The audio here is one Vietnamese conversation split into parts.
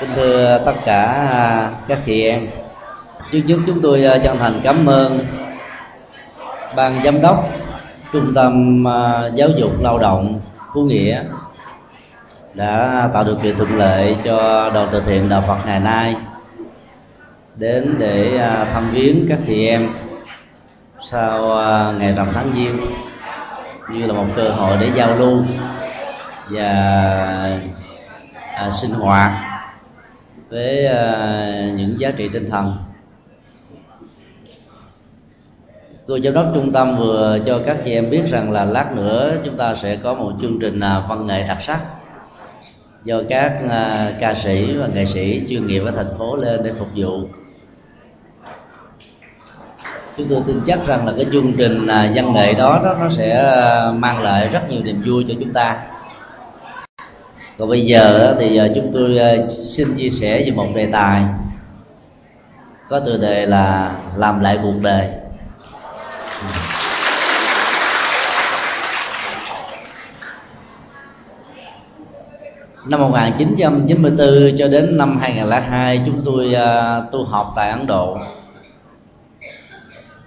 kính thưa tất cả à, các chị em. Trước nhất chúng tôi à, chân thành cảm ơn ban giám đốc trung tâm à, giáo dục lao động phú nghĩa đã tạo điều kiện thuận lợi cho đoàn từ thiện đạo Phật ngày nay đến để thăm viếng các chị em sau ngày rằm tháng giêng như là một cơ hội để giao lưu và à, sinh hoạt với ờ, những giá trị tinh thần. Cô giám đốc trung tâm vừa cho các chị em biết rằng là lát nữa chúng ta sẽ có một chương trình ờ, văn nghệ đặc sắc do các ờ, ca sĩ và nghệ sĩ chuyên nghiệp ở thành phố lên để phục vụ. Chúng tôi tin chắc rằng là cái chương trình văn nghệ đó, đó nó sẽ mang lại rất nhiều niềm vui cho chúng ta còn bây giờ thì à, chúng tôi à, xin chia sẻ về một đề tài. Có tựa đề là làm lại cuộc đời. Năm 1994 cho đến năm 2002 chúng tôi à, tu học tại Ấn Độ.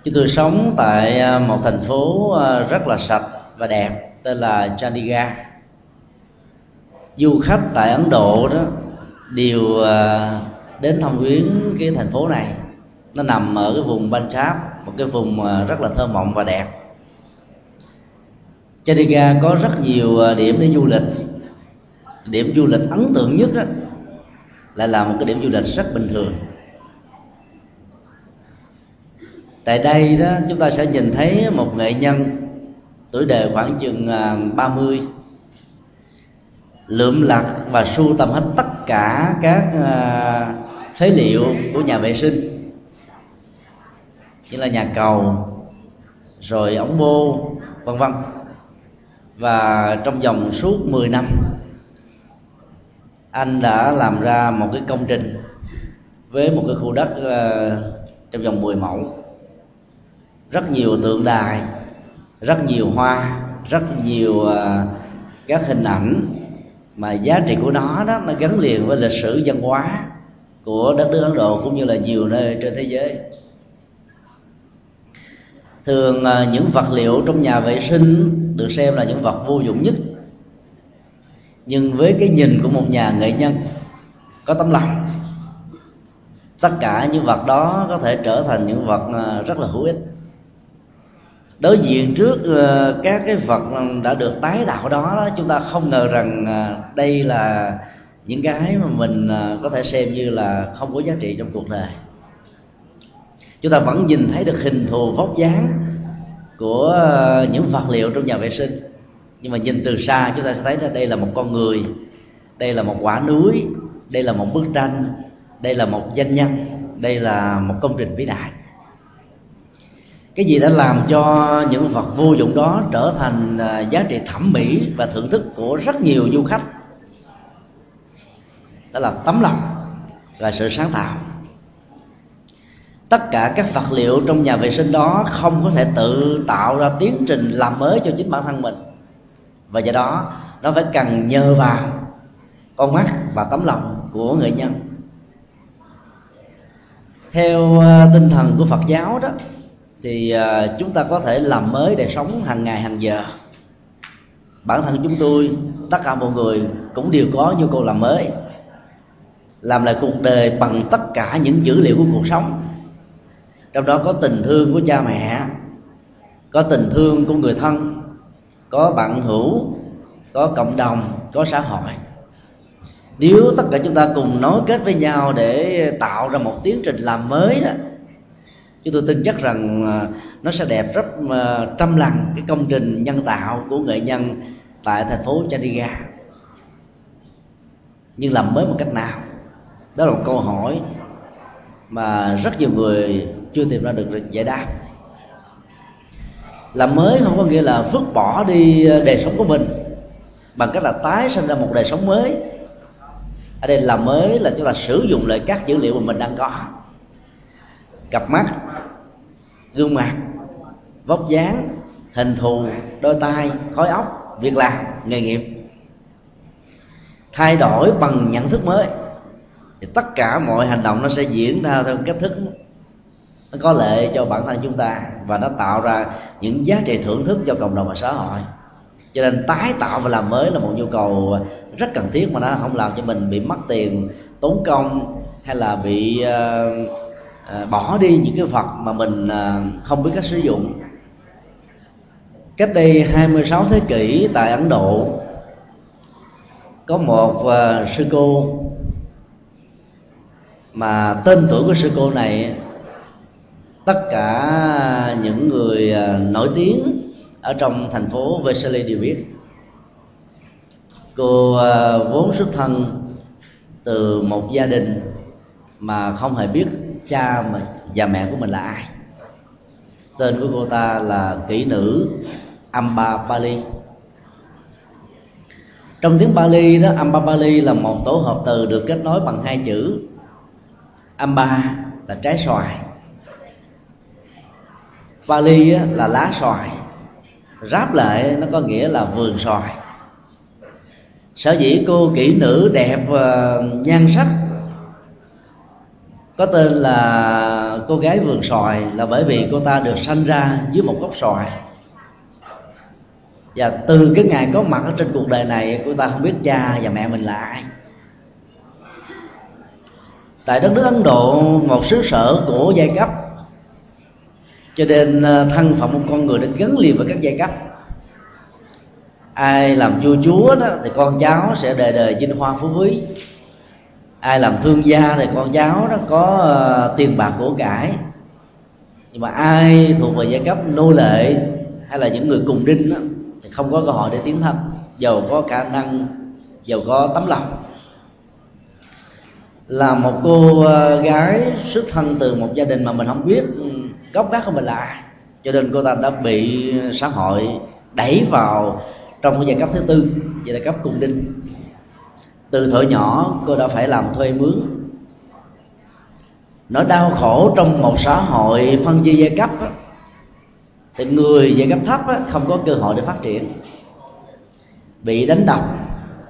Chúng tôi sống tại một thành phố rất là sạch và đẹp, tên là Chandigarh du khách tại Ấn Độ đó đều à, đến thăm viếng cái thành phố này. Nó nằm ở cái vùng Punjab, một cái vùng à, rất là thơ mộng và đẹp. Chandigarh có rất nhiều à, điểm để du lịch. Điểm du lịch ấn tượng nhất là lại là một cái điểm du lịch rất bình thường. Tại đây đó, chúng ta sẽ nhìn thấy một nghệ nhân tuổi đời khoảng chừng 30 mươi lượm lặt và sưu tầm hết tất cả các ờ, phế liệu của nhà vệ sinh. Như là nhà cầu, rồi ống bô, vân vân. Và trong vòng suốt 10 năm, anh đã làm ra một cái công trình với một cái khu đất ờ, trong vòng 10 mẫu. Rất nhiều tượng đài, rất nhiều hoa, rất nhiều ờ, các hình ảnh mà giá trị của nó đó nó gắn liền với lịch sử văn hóa của đất nước Ấn Độ cũng như là nhiều nơi trên thế giới. Thường à, những vật liệu trong nhà vệ sinh được xem là những vật vô dụng nhất. Nhưng với cái nhìn của một nhà nghệ nhân có tấm lòng, tất cả những vật đó có thể trở thành những vật à, rất là hữu ích đối diện trước ờ, các cái vật đã được tái đạo đó, chúng ta không ngờ rằng ờ, đây là những cái mà mình ờ, có thể xem như là không có giá trị trong cuộc đời. Chúng ta vẫn nhìn thấy được hình thù vóc dáng của những vật liệu trong nhà vệ sinh. Nhưng mà nhìn từ xa chúng ta sẽ thấy là đây là một con người đây là một quả núi đây là một bức tranh đây là một danh nhân đây là một công trình vĩ đại cái gì đã làm cho những vật vô dụng đó trở thành à, giá trị thẩm mỹ và thưởng thức của rất nhiều du khách? Đó là tấm lòng và sự sáng tạo. Tất cả các vật liệu trong nhà vệ sinh đó không có thể tự tạo ra tiến trình làm mới cho chính bản thân mình. Và do đó, nó phải cần nhờ vào con mắt và tấm lòng của người nhân. Theo à, tinh thần của phật giáo đó thì à, chúng ta có thể làm mới đời sống hàng ngày, hàng giờ. Bản thân chúng tôi, tất cả mọi người cũng đều có nhu cầu làm mới. Làm lại cuộc đời bằng tất cả những dữ liệu của cuộc sống. Trong đó có tình thương của cha mẹ, có tình thương của người thân, có bạn hữu, có cộng đồng, có xã hội. Nếu tất cả chúng ta cùng nối kết với nhau để tạo ra một tiến trình làm mới đó chúng tôi tin chắc rằng à, nó sẽ đẹp rất à, trăm lần cái công trình nhân tạo của nghệ nhân tại thành phố Chandigarh. Nhưng làm mới một cách nào? Đó là một câu hỏi mà rất nhiều người chưa tìm ra được giải đáp. Làm mới không có nghĩa là vứt bỏ đi đời sống của mình, bằng cách là tái sinh ra một đời sống mới. Ở đây làm mới là chúng ta sử dụng lại các dữ liệu mà mình đang có. Cặp mắt gương mặt vóc dáng hình thù đôi tay khối óc việc làm nghề nghiệp. Thay đổi bằng nhận thức mới. Thì tất cả mọi hành động nó sẽ diễn ra theo cách thức nó có lệ cho bản thân chúng ta và nó tạo ra những giá trị thưởng thức cho cộng đồng và xã hội. Cho nên tái tạo và làm mới là một nhu cầu rất cần thiết mà nó không làm cho mình bị mất tiền tốn công hay là bị uh, uh, Ờ, bỏ đi những cái vật mà mình ờ, không biết cách sử dụng. Cách đây 26 thế kỷ tại Ấn Độ, có một ờ, sư cô mà tên tuổi của sư cô này, tất cả những người nổi tiếng ở trong thành phố Vesely đều biết. Cô vốn xuất thân từ một gia đình mà không hề biết cha và mẹ của mình là ai? Tên của cô ta là kỹ nữ Amba Bali trong tiếng Bali đó, Amba Bali là một tổ hợp từ được kết nối bằng hai chữ. Amba là trái xoài. Bali là lá xoài. Ráp lại, nó có nghĩa là vườn xoài. Sở dĩ cô kỹ nữ đẹp ờ, nhan sắc có tên là cô gái vườn xoài là bởi vì cô ta được sanh ra dưới một gốc xoài. Và từ cái ngày có mặt ở trên cuộc đời này, cô ta không biết cha và mẹ mình là ai. Tại đất nước ấn độ, một xứ sở của giai cấp. Cho nên ờ, thân phận một con người đã gắn liền với các giai cấp. Ai làm vua chúa đó thì con cháu sẽ đời đời vinh hoa phú quý ai làm thương gia thì con cháu nó có uh, tiền bạc của cải. Nhưng mà ai thuộc về giai cấp nô lệ hay là những người cùng đinh đó, thì không có cơ hội để tiến thân. Giàu có khả năng giàu có tấm lòng. Là một cô ờ, gái xuất thân từ một gia đình mà mình không biết ừ, gốc gác của mình là ai cho nên cô ta đã bị xã hội đẩy vào trong cái giai cấp thứ tư giai cấp cùng đinh từ thuở nhỏ cô đã phải làm thuê mướn. Nó đau khổ trong một xã hội phân chia giai cấp á, thì người giai cấp thấp á, không có cơ hội để phát triển. Bị đánh đập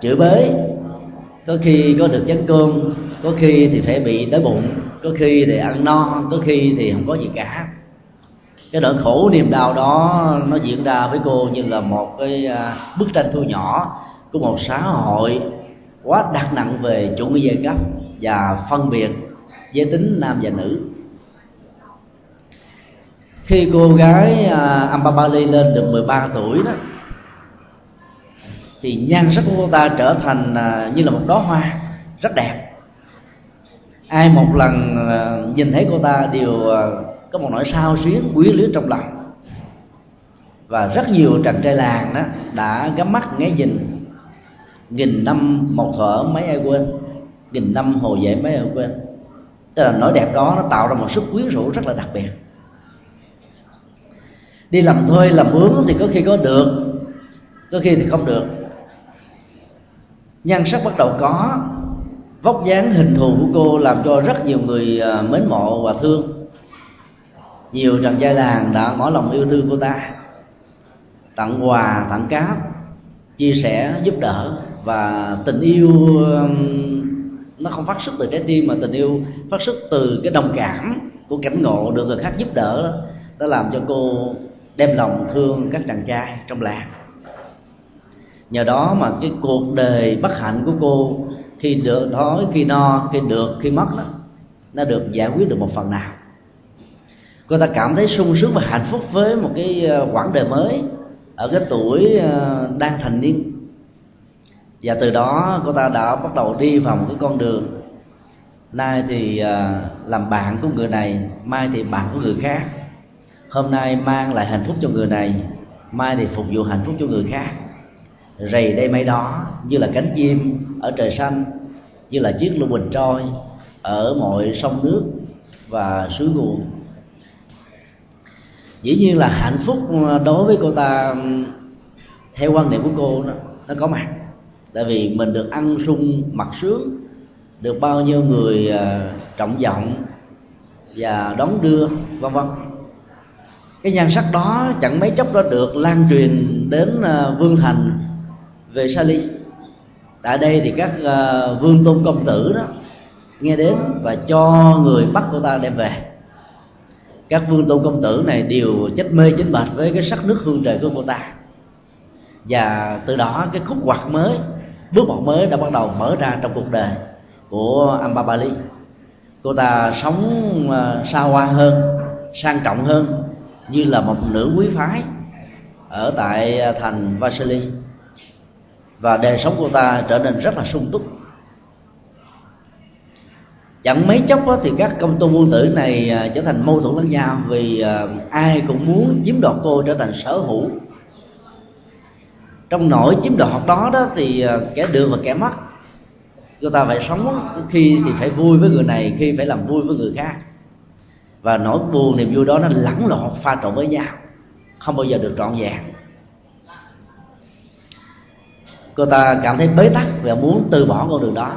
chửi bới có khi có được chén cơm có khi thì phải bị đói bụng có khi thì ăn no có khi thì không có gì cả. Cái nỗi khổ niềm đau đó nó diễn ra với cô như là một cái à, bức tranh thu nhỏ của một xã hội quá đặt nặng về chủ nghĩa giai cấp và phân biệt giới tính nam và nữ. Khi cô gái uh, Ambabali lên được 13 tuổi đó thì nhan sắc của cô ta trở thành uh, như là một đóa hoa rất đẹp. Ai một lần uh, nhìn thấy cô ta đều uh, có một nỗi sao xuyến quý luyến trong lòng. Và rất nhiều chàng trai làng đó đã gắm mắt nghe nhìn nghìn năm một thở mấy ai quên? Nghìn năm hồ dậy mấy ai quên? Tức là nỗi đẹp đó nó tạo ra một sức quyến rũ rất là đặc biệt. Đi làm thuê, làm mướn thì có khi có được, có khi thì không được. Nhan sắc bắt đầu có, vóc dáng, hình thù của cô làm cho rất nhiều người à, mến mộ và thương. Nhiều trần giai làng đã ngỏ lòng yêu thương cô ta. Tặng quà, tặng cáp, chia sẻ, giúp đỡ và tình yêu um, nó không phát xuất từ trái tim mà tình yêu phát xuất từ cái đồng cảm của cảnh ngộ được người khác giúp đỡ. Đó, nó làm cho cô đem lòng thương các chàng trai trong làng. Nhờ đó mà cái cuộc đời bất hạnh của cô khi được đói khi no khi được khi mất đó nó được giải quyết được một phần nào. Cô ta cảm thấy sung sướng và hạnh phúc với một cái uh, quãng đời mới ở cái tuổi uh, đang thành niên và từ đó cô ta đã bắt đầu đi vào một cái con đường. Nay thì à, làm bạn của người này mai thì bạn của người khác. Hôm nay mang lại hạnh phúc cho người này mai thì phục vụ hạnh phúc cho người khác. Rầy đây mấy đó như là cánh chim ở trời xanh như là chiếc lưu bình trôi ở mọi sông nước và suối nguồn dĩ nhiên là hạnh phúc à, đối với cô ta theo quan niệm của cô nó, nó có mặt tại vì mình được ăn sung mặc sướng, được bao nhiêu người à, trọng vọng và đón đưa, vân vân. Cái nhan sắc đó chẳng mấy chốc đó được lan truyền đến à, vương thành về Sali. Tại đây thì các à, vương tôn công tử đó nghe đến và cho người bắt cô ta đem về. Các vương tôn công tử này đều chết mê chính mệt với cái sắc nước hương trời của cô ta. Và từ đó cái khúc quạt mới bước ngoặt mới đã bắt đầu mở ra trong cuộc đời của Ambabali cô ta sống à, xa hoa hơn, sang trọng hơn, như là một nữ quý phái ở tại thành Vasily. Và đời sống của ta trở nên rất là sung túc. Chẳng mấy chốc thì các công tôn quân tử này à, trở thành mâu thuẫn lẫn nhau vì à, ai cũng muốn chiếm đoạt cô trở thành sở hữu trong nỗi chiếm đoạt đó đó thì ờ, kẻ được và kẻ mất. Chúng ta phải sống, khi thì phải vui với người này, khi phải làm vui với người khác. Và nỗi buồn niềm vui đó nó lẫn lộn pha trộn với nhau, không bao giờ được trọn vẹn. Cô ta cảm thấy bế tắc và muốn từ bỏ con đường đó,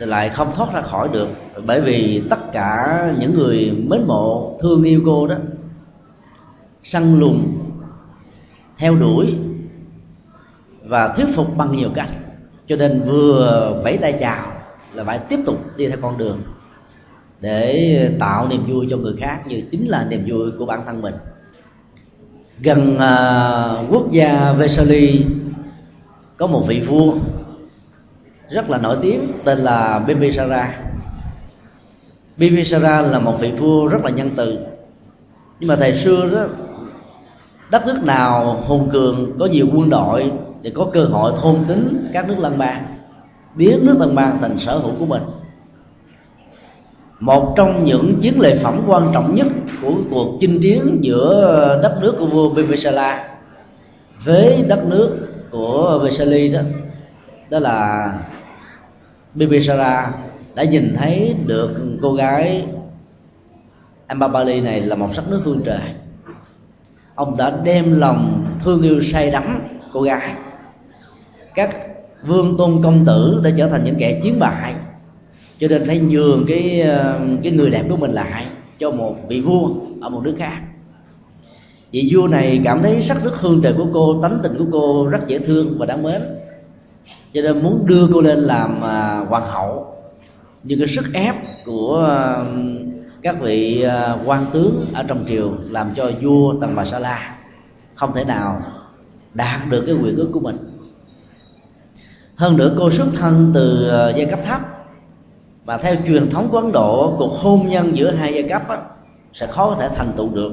thì lại không thoát ra khỏi được. Bởi vì tất cả những người mến mộ, thương yêu cô đó, săn lùng, theo đuổi và thuyết phục bằng nhiều cách. Cho nên vừa vẫy tay chào là phải tiếp tục đi theo con đường để tạo niềm vui cho người khác như chính là niềm vui của bản thân mình. Gần uh, quốc gia Vesali có một vị vua rất là nổi tiếng tên là Bimbisara. Bimbisara là một vị vua rất là nhân từ. Nhưng mà thời xưa đó đất nước nào hùng cường có nhiều quân đội thì có cơ hội thôn tính các nước lân bang biến nước lân bang thành sở hữu của mình. Một trong những chiến lợi phẩm quan trọng nhất của cuộc chinh chiến giữa đất nước của vua Bimbisara với đất nước của Vesali đó đó là Bimbisara đã nhìn thấy được cô gái Ambabali này là một sắc nước phương trời. Ông đã đem lòng thương yêu say đắm cô gái các vương tôn công tử đã trở thành những kẻ chiến bại. Cho nên phải nhường cái ờ, cái người đẹp của mình lại cho một vị vua ở một nước khác. Vị vua này cảm thấy sắc rất hương trời của cô, tánh tình của cô rất dễ thương và đáng mến. Cho nên muốn đưa cô lên làm ờ, hoàng hậu. Nhưng cái sức ép của ờ, các vị quan tướng ở trong triều làm cho vua tần bà sa la không thể nào đạt được cái quyền ước của mình hơn nữa cô xuất thân từ ờ, giai cấp thấp. Và theo truyền thống của ấn độ cuộc hôn nhân giữa hai giai cấp á, sẽ khó có thể thành tựu được.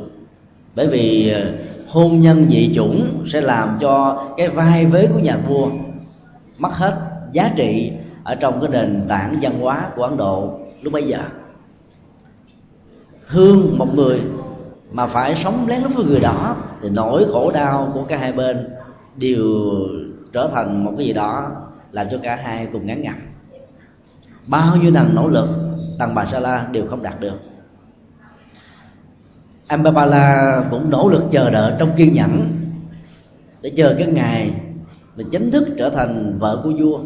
Bởi vì ờ, hôn nhân dị chủng sẽ làm cho cái vai vế của nhà vua mất hết giá trị ở trong cái nền tảng văn hóa của ấn độ lúc bấy giờ. Thương một người mà phải sống lén lút với người đó thì nỗi khổ đau của cả hai bên đều trở thành một cái gì đó làm cho cả hai cùng ngán ngẩm. Bao nhiêu lần nỗ lực tầng bà sa la đều không đạt được. Ambabala cũng nỗ lực chờ đợi trong kiên nhẫn để chờ cái ngày mình chính thức trở thành vợ của vua.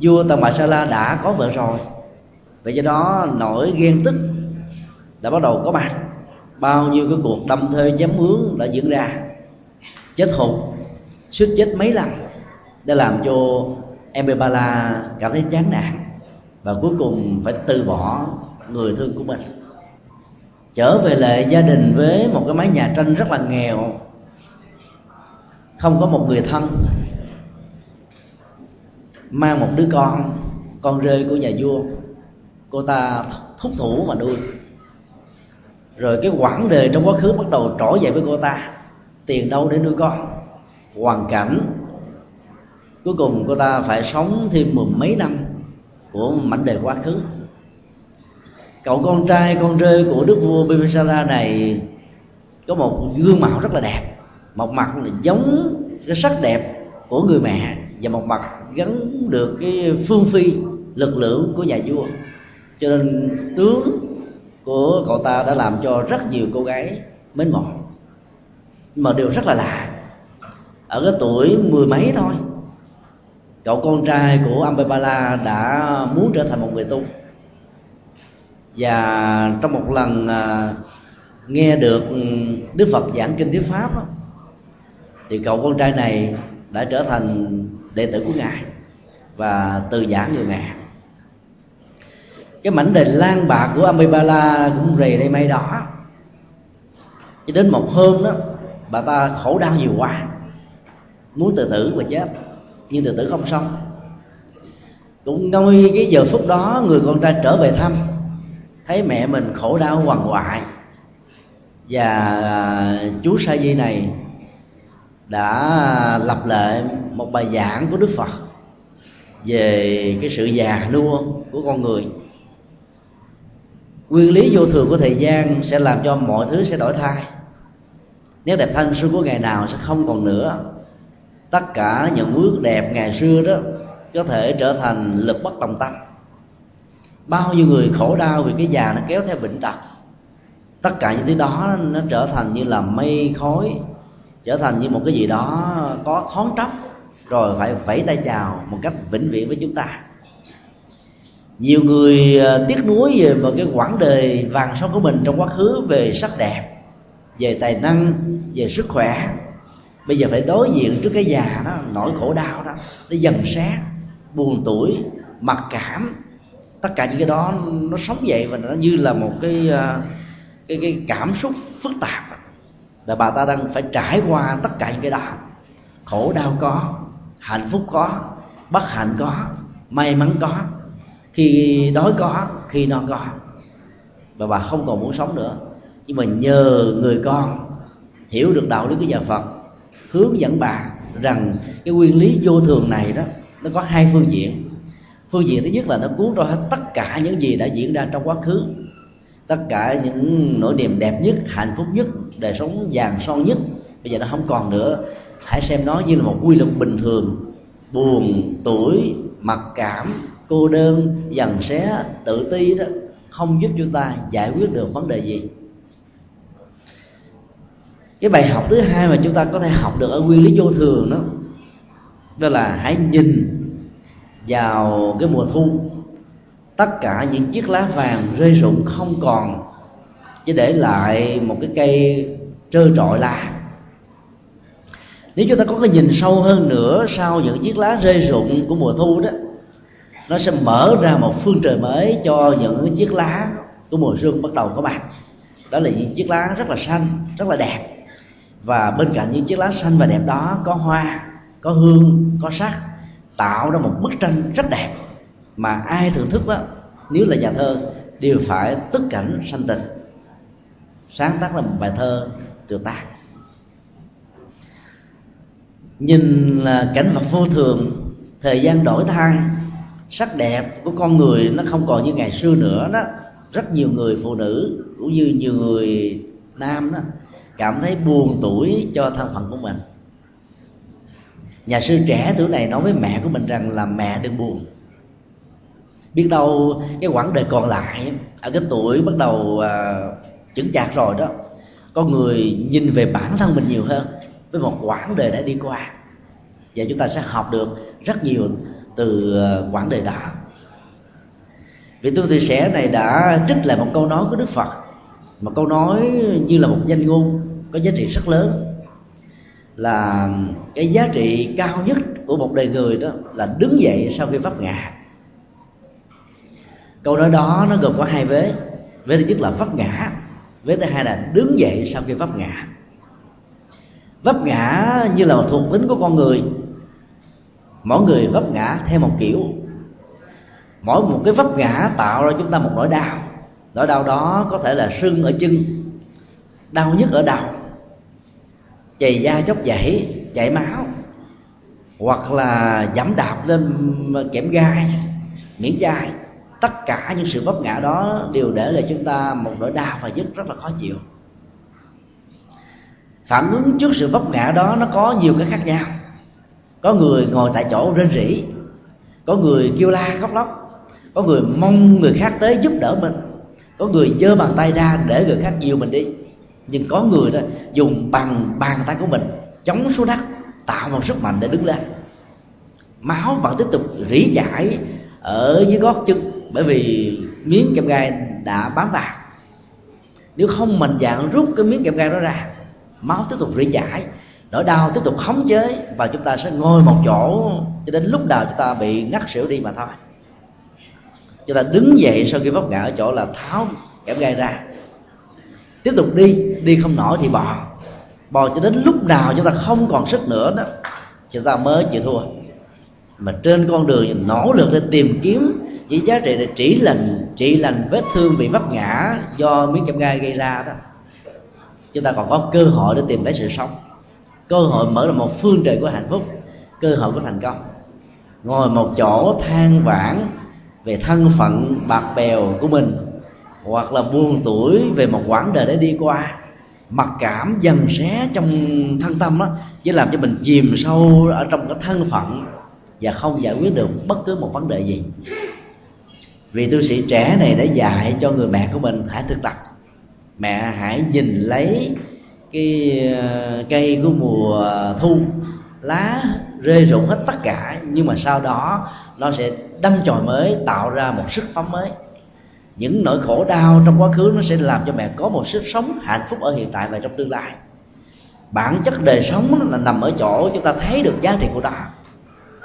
Vua tần Bà sa la đã có vợ rồi. Vậy do đó nỗi ghen tức đã bắt đầu có mặt. Bao nhiêu cái cuộc đâm thê chém mướn đã diễn ra. Chết hụt, sức chết mấy lần để làm cho Embebala cảm thấy chán nản và cuối cùng phải từ bỏ người thương của mình. Trở về lại gia đình với một cái mái nhà tranh rất là nghèo, không có một người thân, mang một đứa con con rơi của nhà vua, cô ta thúc thủ mà nuôi rồi cái quãng đời trong quá khứ bắt đầu trỗi dậy với cô ta, tiền đâu để nuôi con, hoàn cảnh cuối cùng cô ta phải sống thêm mười mấy năm của mảnh đời quá khứ. Cậu con trai, con rơi của đức vua Bimbisara này có một gương mạo rất là đẹp. Một mặt là giống cái sắc đẹp của người mẹ và một mặt gắn được cái phương phi, lực lượng của nhà vua. Cho nên tướng của cậu ta đã làm cho rất nhiều cô gái mến mộ. Mà điều rất là lạ, ở cái tuổi mười mấy thôi cậu con trai của Ambebala đã muốn trở thành một người tu. Và trong một lần à, nghe được Đức Phật giảng kinh thuyết pháp đó, thì cậu con trai này đã trở thành đệ tử của ngài và từ giảng người mẹ cái mảnh đề lan bạc của Amibala cũng rì đây mây đỏ. Cho đến một hôm đó bà ta khổ đau nhiều quá muốn tự tử và chết nhưng tự tử không xong. Cũng ngay cái giờ phút đó, người con trai trở về thăm, thấy mẹ mình khổ đau hoàng hoại và à, chú sa di này đã lập lại một bài giảng của đức phật về cái sự già nua của con người. Nguyên lý vô thường của thời gian sẽ làm cho mọi thứ sẽ đổi thay. Nếu đẹp thanh xuân của ngày nào sẽ không còn nữa tất cả những bước đẹp ngày xưa đó có thể trở thành lực bất tòng tâm. Bao nhiêu người khổ đau vì cái già nó kéo theo bệnh tật, tất cả những thứ đó nó trở thành như là mây khói, trở thành như một cái gì đó có thoáng tróc, rồi phải vẫy tay chào một cách vĩnh viễn với chúng ta. Nhiều người à, tiếc nuối về một cái quãng đời vàng son của mình trong quá khứ về sắc đẹp, về tài năng, về sức khỏe bây giờ phải đối diện trước cái già đó, nỗi khổ đau đó nó dần sát buồn tuổi, mặc cảm. Tất cả những cái đó nó sống dậy và nó như là một cái ờ, cái cái cảm xúc phức tạp. Và bà ta đang phải trải qua tất cả những cái đó. Khổ đau có, hạnh phúc có, bất hạnh có, may mắn có. Khi đói có, khi no có. Và bà không còn muốn sống nữa. Nhưng mà nhờ người con hiểu được đạo lý của nhà phật hướng dẫn bà rằng cái nguyên lý vô thường này đó, nó có hai phương diện. Phương diện thứ nhất là nó cuốn trôi hết tất cả những gì đã diễn ra trong quá khứ. Tất cả những nỗi niềm đẹp nhất, hạnh phúc nhất, đời sống vàng son nhất. Bây giờ nó không còn nữa. Hãy xem nó như là một quy luật bình thường. Buồn, tuổi, mặc cảm, cô đơn dần xé, tự ti đó, không giúp chúng ta giải quyết được vấn đề gì cái bài học thứ hai mà chúng ta có thể học được ở nguyên lý vô thường đó đó là hãy nhìn vào cái mùa thu. Tất cả những chiếc lá vàng rơi rụng không còn, chỉ để lại một cái cây trơ trọi lá. Nếu chúng ta có cái nhìn sâu hơn nữa sau những chiếc lá rơi rụng của mùa thu đó, nó sẽ mở ra một phương trời mới cho những chiếc lá của mùa xuân bắt đầu có mặt. Đó là những chiếc lá rất là xanh, rất là đẹp và bên cạnh những chiếc lá xanh và đẹp đó, có hoa, có hương, có sắc, tạo ra một bức tranh rất đẹp mà ai thưởng thức đó, nếu là nhà thơ, đều phải tức cảnh sanh tình sáng tác ra một bài thơ tuyệt tác. Nhìn là cảnh vật vô thường, thời gian đổi thay, sắc đẹp của con người nó không còn như ngày xưa nữa đó. Rất nhiều người phụ nữ, cũng như nhiều người nam đó cảm thấy buồn tuổi cho thân phận của mình. Nhà sư trẻ tuổi này nói với mẹ của mình rằng là mẹ đừng buồn. Biết đâu cái quãng đời còn lại ở cái tuổi bắt đầu uh, chững chạc rồi đó có người nhìn về bản thân mình nhiều hơn. Với một quãng đời đã đi qua và chúng ta sẽ học được rất nhiều từ à, quãng đời đó vị tu thị sẻ này đã trích lại một câu nói của đức phật mà câu nói như là một danh ngôn có giá trị rất lớn. Là cái giá trị cao nhất của một đời người đó là đứng dậy sau khi vấp ngã. Câu nói đó nó gồm có hai vế. Vế thứ nhất là vấp ngã, vế thứ hai là đứng dậy sau khi vấp ngã. Vấp ngã như là một thuộc tính của con người. Mỗi người vấp ngã theo một kiểu. Mỗi một cái vấp ngã tạo ra chúng ta một nỗi đau nỗi đau đó có thể là sưng ở chân, đau nhất ở đầu. Chày da chóc dãy, chảy máu, hoặc là giảm đạp lên kẽm gai, miễn chai. Tất cả những sự vấp ngã đó đều để lại chúng ta một nỗi đau và dứt rất là khó chịu. Phản ứng trước sự vấp ngã đó nó có nhiều cái khác nhau. Có người ngồi tại chỗ rên rỉ, có người kêu la khóc lóc, có người mong người khác tới giúp đỡ mình có người giơ bàn tay ra để người khác dìu mình đi. Nhưng có người đó dùng bằng bàn tay của mình chống xuống đất, tạo một sức mạnh để đứng lên. Máu vẫn tiếp tục rỉ chảy ở dưới gót chân, bởi vì miếng kẹp gai đã bám vào. Nếu không mạnh dạng rút cái miếng kẹp gai đó ra, máu tiếp tục rỉ chảy nỗi đau tiếp tục khống chế và chúng ta sẽ ngồi một chỗ cho đến lúc nào chúng ta bị ngắt xỉu đi mà thôi chúng ta đứng dậy sau khi vấp ngã ở chỗ là tháo kẽm gai ra. Tiếp tục đi đi không nổi thì bò. Bò cho đến lúc nào chúng ta không còn sức nữa đó chúng ta mới chịu thua. Mà trên con đường nỗ lực để tìm kiếm những giá trị để trị lành trị lành vết thương bị vấp ngã do miếng kẽm gai gây ra đó. Chúng ta còn có cơ hội để tìm thấy sự sống. Cơ hội mở ra một phương trời của hạnh phúc, cơ hội của thành công. Ngồi một chỗ than vãn về thân phận bạc bèo của mình, hoặc là buồn tuổi về một quãng đời đã đi qua, mặc cảm dần xé trong thân tâm đó chỉ làm cho mình chìm sâu ở trong cái thân phận và không giải quyết được bất cứ một vấn đề gì. Vì tu sĩ trẻ này đã dạy cho người mẹ của mình hãy thực tập. Mẹ hãy nhìn lấy cái ờ, cây của mùa thu, lá rơi rụng hết tất cả, nhưng mà sau đó nó sẽ đâm chồi mới tạo ra một sức sống mới. Những nỗi khổ đau trong quá khứ nó sẽ làm cho mẹ có một sức sống hạnh phúc ở hiện tại và trong tương lai. Bản chất đời sống là nằm ở chỗ chúng ta thấy được giá trị của nó.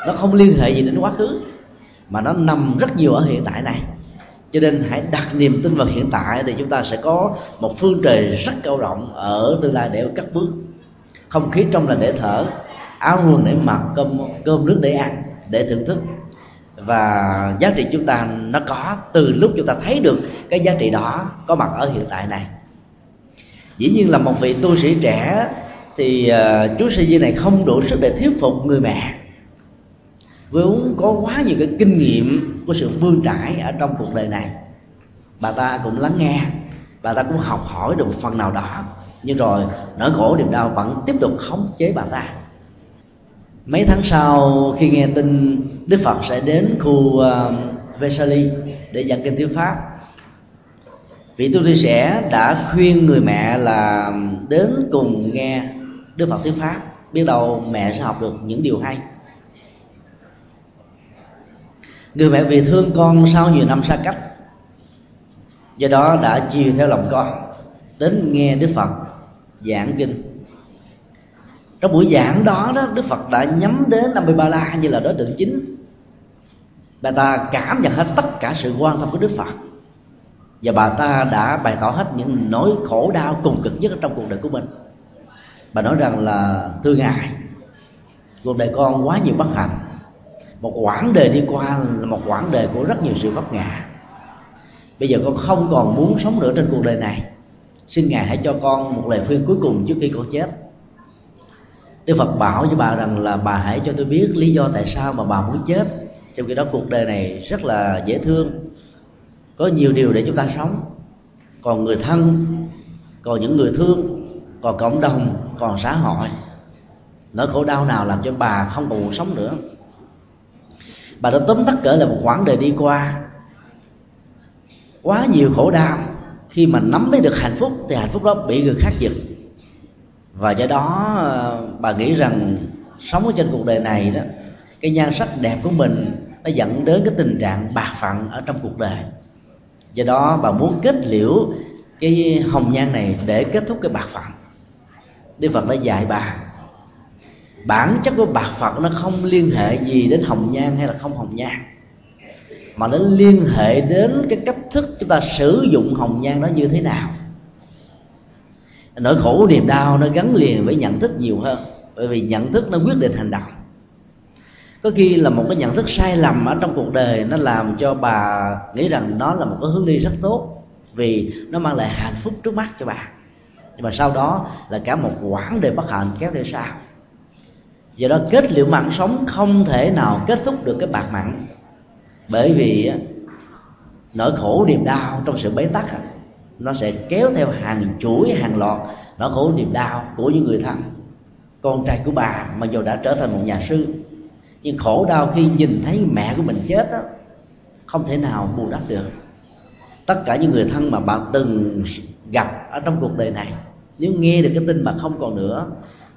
Nó không liên hệ gì đến quá khứ, mà nó nằm rất nhiều ở hiện tại này. Cho nên hãy đặt niềm tin vào hiện tại thì chúng ta sẽ có một phương trời rất cao rộng ở tương lai để cắt bước. Không khí trong là để thở, áo quần để mặc, cơm cơm nước để ăn, để thưởng thức và giá trị chúng ta nó có từ lúc chúng ta thấy được cái giá trị đó có mặt ở hiện tại này. Dĩ nhiên là một vị tu sĩ trẻ thì ờ, uh, chú sư di này không đủ sức để thuyết phục người mẹ. Vốn có quá nhiều cái kinh nghiệm của sự vươn trải ở trong cuộc đời này. Bà ta cũng lắng nghe bà ta cũng học hỏi được một phần nào đó. Nhưng rồi nỗi khổ niềm đau vẫn tiếp tục khống chế bà ta mấy tháng sau khi nghe tin đức phật sẽ đến khu uh, vesali để giảng kinh thuyết pháp vị tu sĩ sẽ đã khuyên người mẹ là đến cùng nghe đức phật thuyết pháp biết đâu mẹ sẽ học được những điều hay. Người mẹ vì thương con sau nhiều năm xa cách do đó đã chiều theo lòng con đến nghe đức phật giảng kinh trong buổi giảng đó đó, đức phật đã nhắm đến năm mươi ba la như là đối tượng chính. Bà ta cảm nhận hết tất cả sự quan tâm của đức phật. Và bà ta đã bày tỏ hết những nỗi khổ đau cùng cực nhất trong cuộc đời của mình. Bà nói rằng là, thưa ngài, cuộc đời con quá nhiều bất hạnh. Một quãng đời đi qua là một quãng đời của rất nhiều sự vấp ngã. Bây giờ con không còn muốn sống nữa trên cuộc đời này. Xin ngài hãy cho con một lời khuyên cuối cùng trước khi con chết đức phật bảo với bà rằng là bà hãy cho tôi biết lý do tại sao mà bà muốn chết. Trong khi đó cuộc đời này rất là dễ thương, có nhiều điều để chúng ta sống. Còn người thân, còn những người thương, còn cộng đồng, còn xã hội. Nỗi khổ đau nào làm cho bà không còn sống nữa. Bà đã tóm tắt cỡ là một quãng đời đi qua. Quá nhiều khổ đau, khi mà nắm lấy được hạnh phúc, thì hạnh phúc đó bị người khác giật và do đó, bà nghĩ rằng sống ở trên cuộc đời này đó, cái nhan sắc đẹp của mình nó dẫn đến cái tình trạng bạc phận ở trong cuộc đời. Do đó, bà muốn kết liễu cái hồng nhan này để kết thúc cái bạc phận đức phật đã dạy bà, bản chất của bạc phật nó không liên hệ gì đến hồng nhan hay là không hồng nhan, mà nó liên hệ đến cái cách thức chúng ta sử dụng hồng nhan đó như thế nào nỗi khổ niềm đau nó gắn liền với nhận thức nhiều hơn. Bởi vì nhận thức nó quyết định hành động. Có khi là một cái nhận thức sai lầm ở trong cuộc đời nó làm cho bà nghĩ rằng nó là một cái hướng đi rất tốt vì nó mang lại hạnh phúc trước mắt cho bà. Nhưng mà sau đó là cả một quãng đời bất hạnh kéo theo sau. Do đó kết liễu mạng sống không thể nào kết thúc được cái bạc mặn bởi vì nỗi khổ niềm đau trong sự bế tắc nó sẽ kéo theo hàng chuỗi hàng loạt. Nỗi khổ niềm đau của những người thân con trai của bà mà dù đã trở thành một nhà sư. Nhưng khổ đau khi nhìn thấy mẹ của mình chết đó, không thể nào bù đắp được. Tất cả những người thân mà bạn từng gặp ở trong cuộc đời này nếu nghe được cái tin mà không còn nữa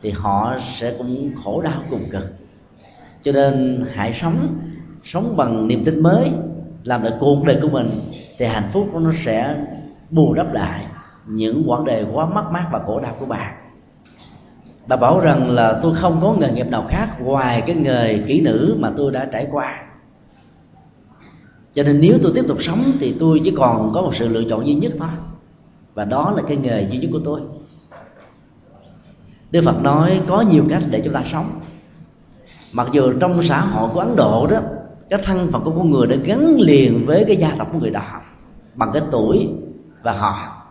thì họ sẽ cũng khổ đau cùng cực. Cho nên hãy sống sống bằng niềm tin mới làm lại cuộc đời của mình thì hạnh phúc của nó sẽ bù đắp lại những quãng đời quá mất mát và khổ đau của bà. Bà bảo rằng là tôi không có nghề nghiệp nào khác ngoài cái nghề kỹ nữ mà tôi đã trải qua. Cho nên nếu tôi tiếp tục sống thì tôi chỉ còn có một sự lựa chọn duy nhất thôi. Và đó là cái nghề duy nhất của tôi. Đức Phật nói có nhiều cách để chúng ta sống. Mặc dù trong xã hội của Ấn Độ đó, cái thân phận của con người đã gắn liền với cái gia tộc của người đó. Bằng cái tuổi và họ.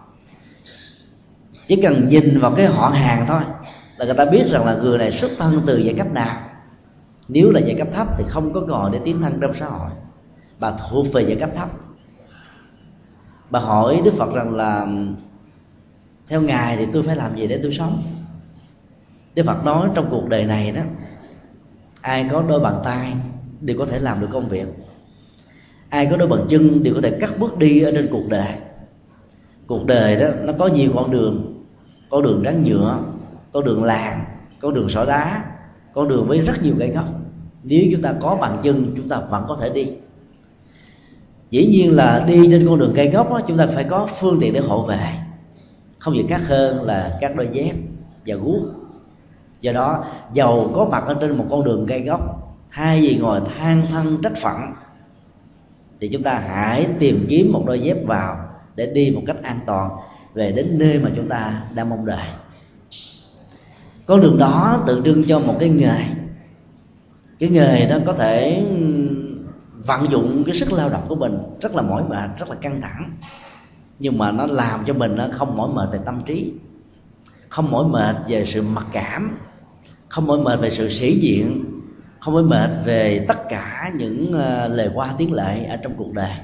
Chỉ cần nhìn vào cái họ hàng thôi là người ta biết rằng là người này xuất thân từ giai cấp nào. Nếu là giai cấp thấp thì không có ngồi để tiến thân trong xã hội. Bà thuộc về giai cấp thấp. Bà hỏi đức phật rằng là, theo ngài thì tôi phải làm gì để tôi sống? Đức phật nói trong cuộc đời này đó, ai có đôi bàn tay đều có thể làm được công việc. Ai có đôi bàn chân đều có thể cắt bước đi ở trên cuộc đời cuộc đời đó nó có nhiều con đường. Con đường rắn nhựa con đường làng con đường sỏi đá con đường với rất nhiều cây gốc. Nếu chúng ta có bàn chân chúng ta vẫn có thể đi. Dĩ nhiên là đi trên con đường cây gốc đó, chúng ta phải có phương tiện để hộ về không gì khác hơn là các đôi dép và guốc do đó dầu có mặt ở trên một con đường cây gốc thay vì ngồi than thân trách phận thì chúng ta hãy tìm kiếm một đôi dép vào để đi một cách an toàn về đến nơi mà chúng ta đang mong đợi. Con đường đó tượng trưng cho một cái nghề. Cái nghề đó có thể vận dụng cái sức lao động của mình rất là mỏi mệt, rất là căng thẳng. Nhưng mà nó làm cho mình nó không mỏi mệt về tâm trí, không mỏi mệt về sự mặc cảm, không mỏi mệt về sự sĩ diện, không mỏi mệt về tất cả những ờ, lời qua tiếng lệ ở trong cuộc đời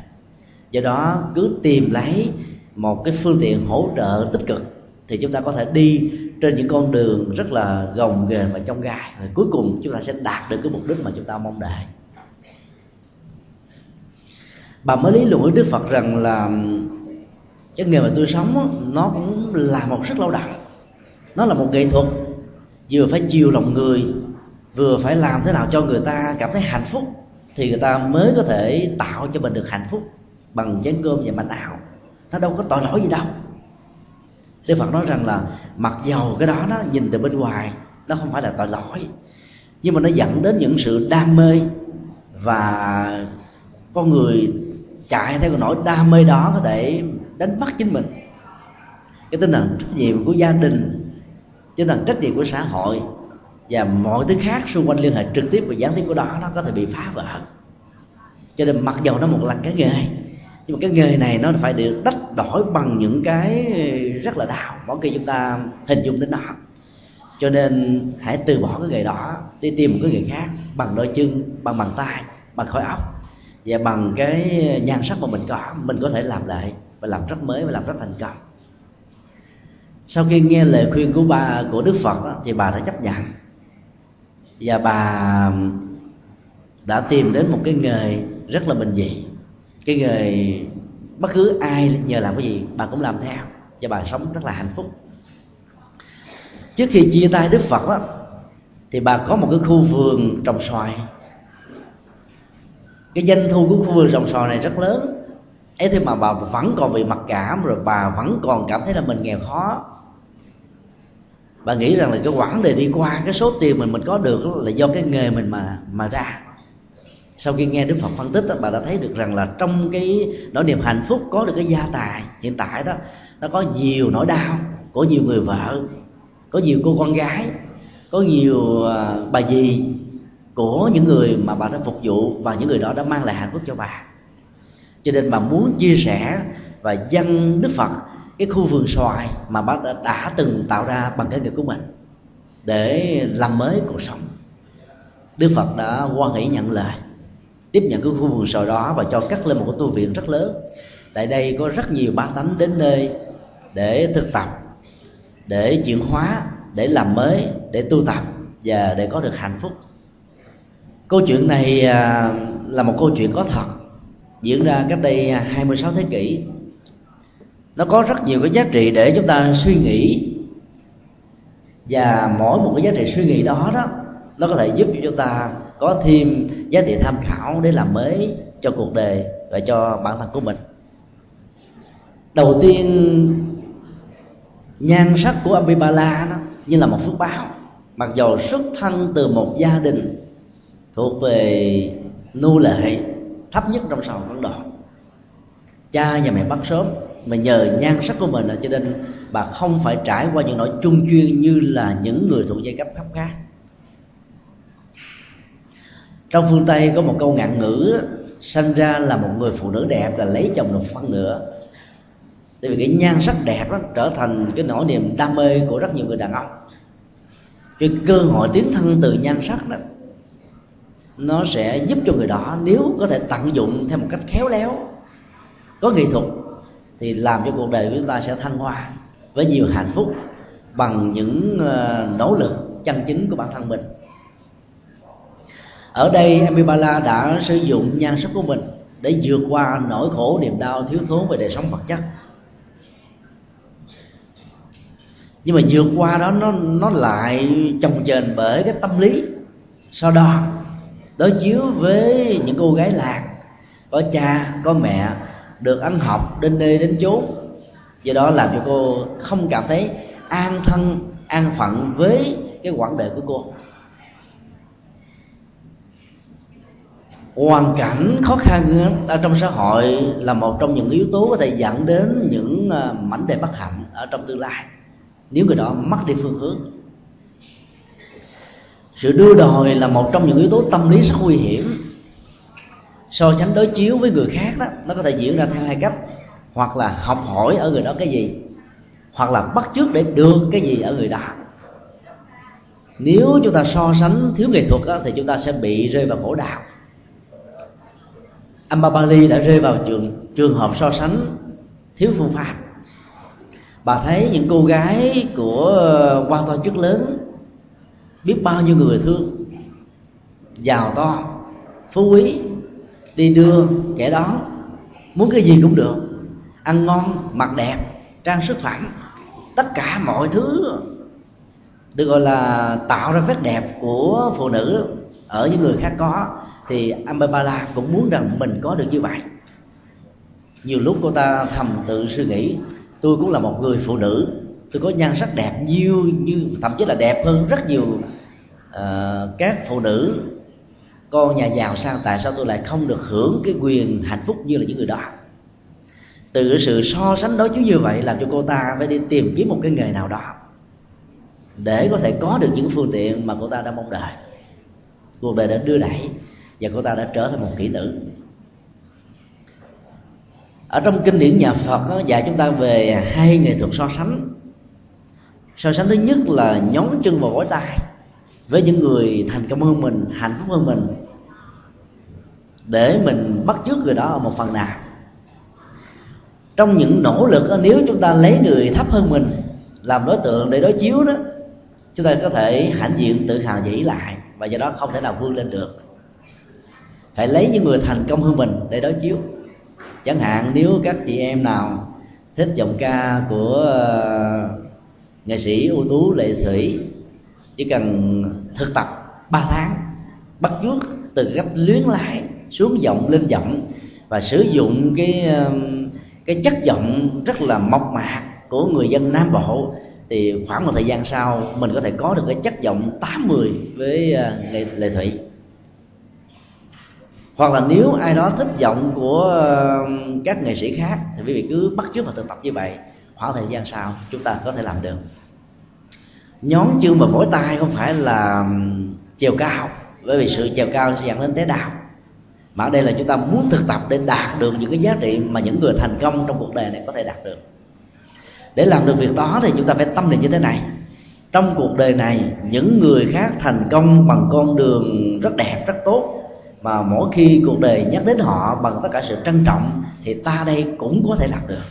do đó, cứ tìm lấy một cái phương tiện hỗ trợ tích cực thì chúng ta có thể đi trên những con đường rất là gồng ghề và trong gai. Và cuối cùng, chúng ta sẽ đạt được cái mục đích mà chúng ta mong đợi. Bà mới lý luận với đức phật rằng là, cái nghề mà tôi sống nó cũng là một sức lao động. Nó là một nghệ thuật, vừa phải chiều lòng người, vừa phải làm thế nào cho người ta cảm thấy hạnh phúc, thì người ta mới có thể tạo cho mình được hạnh phúc bằng chén cơm và mảnh ảo. Nó đâu có tội lỗi gì đâu. Đức Phật nói rằng là mặc dầu cái đó nó nhìn từ bên ngoài, nó không phải là tội lỗi, nhưng mà nó dẫn đến những sự đam mê và con người chạy theo cái nỗi đam mê đó có thể đánh mất chính mình. Cái tinh thần trách nhiệm của gia đình, tinh thần trách nhiệm của xã hội và mọi thứ khác xung quanh liên hệ trực tiếp và gián tiếp của đó, nó có thể bị phá vỡ. Cho nên mặc dầu nó một lần cái nghề nhưng mà cái nghề này nó phải được đách đổi bằng những cái rất là đau mỗi khi chúng ta hình dung đến nó cho nên hãy từ bỏ cái nghề đó đi tìm một cái nghề khác bằng đôi chân bằng bàn tay bằng khối óc và bằng cái nhan sắc mà mình có mình có thể làm lại và làm rất mới và làm rất thành công. Sau khi nghe lời khuyên của bà của đức phật đó, thì bà đã chấp nhận. Và bà đã tìm đến một cái nghề rất là bình dị cái nghề bất cứ ai nhờ làm cái gì bà cũng làm theo và bà sống rất là hạnh phúc. Trước khi chia tay đức phật đó, thì bà có một cái khu vườn trồng xoài. Cái doanh thu của khu vườn trồng xoài này rất lớn. Ấy thế mà bà vẫn còn bị mặc cảm rồi bà vẫn còn cảm thấy là mình nghèo khó. Bà nghĩ rằng là cái quãng đời đi qua cái số tiền mình mình có được là do cái nghề mình mà mà ra sau khi nghe đức phật phân tích đó, bà đã thấy được rằng là trong cái nỗi niềm hạnh phúc có được cái gia tài hiện tại đó nó có nhiều nỗi đau của nhiều người vợ có nhiều cô con gái có nhiều à, bà dì của những người mà bà đã phục vụ và những người đó đã mang lại hạnh phúc cho bà. Cho nên bà muốn chia sẻ và dân đức phật cái khu vườn xoài mà bác đã, đã từng tạo ra bằng cái nghiệp của mình để làm mới cuộc sống. Đức phật đã quan hỷ nhận lời tiếp nhận cái khu vườn xoài đó và cho cắt lên một cái tu viện rất lớn. Tại đây có rất nhiều bá tánh đến nơi để thực tập, để chuyển hóa, để làm mới, để tu tập và để có được hạnh phúc. Câu chuyện này à, là một câu chuyện có thật, diễn ra cách đây 26 thế kỷ. Nó có rất nhiều cái giá trị để chúng ta suy nghĩ. Và mỗi một cái giá trị suy nghĩ đó đó nó có thể giúp cho chúng ta có thêm giá trị tham khảo để làm mới cho cuộc đời và cho bản thân của mình. Đầu tiên, nhan sắc của Ambipala đó, như là một phước báo. Mặc dầu xuất thân từ một gia đình thuộc về nô lệ thấp nhất trong xã hội ấn độ, cha và mẹ bắt sớm, mà nhờ nhan sắc của mình cho nên bà không phải trải qua những nỗi chung chuyên như là những người thuộc giai cấp thấp khác trong phương tây có một câu ngạn ngữ sinh ra là một người phụ nữ đẹp là lấy chồng được phân nửa, tại vì cái nhan sắc đẹp đó trở thành cái nỗi niềm đam mê của rất nhiều người đàn ông. Cái cơ hội tiến thân từ nhan sắc đó nó sẽ giúp cho người đó nếu có thể tận dụng theo một cách khéo léo có nghệ thuật thì làm cho cuộc đời của chúng ta sẽ thăng hoa với nhiều hạnh phúc bằng những ờ, nỗ lực chân chính của bản thân mình ở đây Amibala đã sử dụng nhan sắc của mình để vượt qua nỗi khổ, niềm đau, thiếu thốn về đời sống vật chất. Nhưng mà vượt qua đó, nó nó lại chồng chền bởi cái tâm lý sau đó đối chiếu với những cô gái làng. Có cha, có mẹ, được ăn học, đến nơi, đến chốn. Do đó làm cho cô không cảm thấy an thân, an phận với cái quãng đời của cô. Hoàn cảnh khó khăn ở trong xã hội là một trong những yếu tố có thể dẫn đến những ờ, mảnh đề bất hạnh ở trong tương lai nếu người đó mất đi phương hướng. Sự đưa đòi là một trong những yếu tố tâm lý rất nguy hiểm. So sánh đối chiếu với người khác đó nó có thể diễn ra theo hai cách hoặc là học hỏi ở người đó cái gì hoặc là bắt chước để được cái gì ở người đó. Nếu chúng ta so sánh thiếu nghệ thuật đó, thì chúng ta sẽ bị rơi vào khổ đạo Ambabali đã rơi vào trường trường hợp so sánh thiếu phương pháp. Bà thấy những cô gái của ờ, quan to chức lớn biết bao nhiêu người thương, giàu to, phú quý, đi đưa, kẻ đón, muốn cái gì cũng được, ăn ngon, mặc đẹp, trang sức phẩm tất cả mọi thứ được gọi là tạo ra vẻ đẹp của phụ nữ ở những người khác có thì Amabala cũng muốn rằng mình có được như vậy. Nhiều lúc cô ta thầm tự suy nghĩ tôi cũng là một người phụ nữ tôi có nhan sắc đẹp nhiều như thậm chí là đẹp hơn rất nhiều uh, các phụ nữ. Con nhà giàu sang tại sao tôi lại không được hưởng cái quyền hạnh phúc như là những người đó? Từ cái sự so sánh đó chứ như vậy làm cho cô ta phải đi tìm kiếm một cái nghề nào đó để có thể có được những phương tiện mà cô ta đã mong đợi cuộc đời đã đưa đẩy và cô ta đã trở thành một kỹ nữ ở trong kinh điển nhà Phật đó, dạy chúng ta về hai nghệ thuật so sánh. So sánh thứ nhất là nhón chân vào gối tay với những người thành công hơn mình hạnh phúc hơn mình để mình bắt chước người đó ở một phần nào. Trong những nỗ lực đó, nếu chúng ta lấy người thấp hơn mình làm đối tượng để đối chiếu đó chúng ta có thể hãnh diện tự hào dĩ lại và do đó không thể nào vươn lên được. Phải lấy những người thành công hơn mình để đối chiếu. Chẳng hạn nếu các chị em nào thích giọng ca của ờ, nghệ sĩ ưu tú lệ thủy, chỉ cần thực tập 3 tháng, bắt chước từ cách luyến lái xuống giọng lên giọng và sử dụng cái cái chất giọng rất là mộc mạc của người dân Nam Bộ thì khoảng một thời gian sau mình có thể có được cái chất giọng 80 với à, ờ, lệ, lệ thủy. Hoặc là nếu ai đó thích giọng của các nghệ sĩ khác thì quý vị cứ bắt chước và thực tập như vậy. Khoảng thời gian sau chúng ta có thể làm được. Nhón chân và vỗ tay không phải là chiều cao bởi vì sự chiều cao sẽ dẫn đến tế đào mà ở đây là chúng ta muốn thực tập để đạt được những cái giá trị mà những người thành công trong cuộc đời này có thể đạt được để làm được việc đó thì chúng ta phải tâm niệm như thế này. Trong cuộc đời này, những người khác thành công bằng con đường rất đẹp, rất tốt. Mà mỗi khi cuộc đời nhắc đến họ bằng tất cả sự trân trọng, thì ta đây cũng có thể làm được.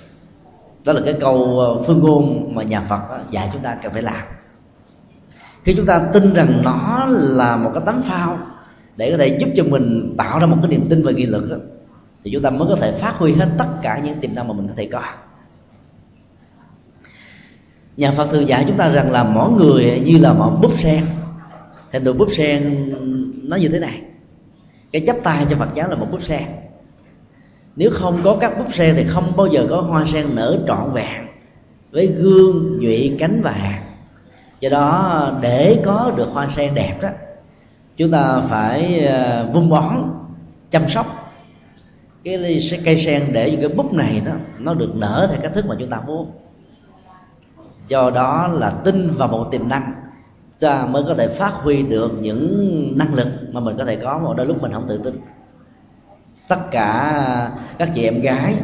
Đó là cái câu ờ, phương ngôn mà nhà phật dạy chúng ta cần phải làm. Khi chúng ta tin rằng nó là một cái tấm phao để có thể giúp cho mình tạo ra một cái niềm tin và nghị lực thì chúng ta mới có thể phát huy hết tất cả những tiềm năng mà mình có thể có nhà phật thường dạy chúng ta rằng là mỗi người như là một búp sen. Hình tượng búp sen nó như thế này. Cái chấp tay cho phật giáo là một búp sen. Nếu không có các búp sen thì không bao giờ có hoa sen nở trọn vẹn với gương, nhụy, cánh và hạt do đó, để có được hoa sen đẹp đó, chúng ta phải ờ, vun bón, chăm sóc. Cái cây sen để cái búp này đó, nó được nở theo cách thức mà chúng ta muốn do đó là tin vào một tiềm năng ta mới có thể phát huy được những năng lực mà mình có thể có. Mà đôi lúc mình không tự tin. Tất cả các chị em gái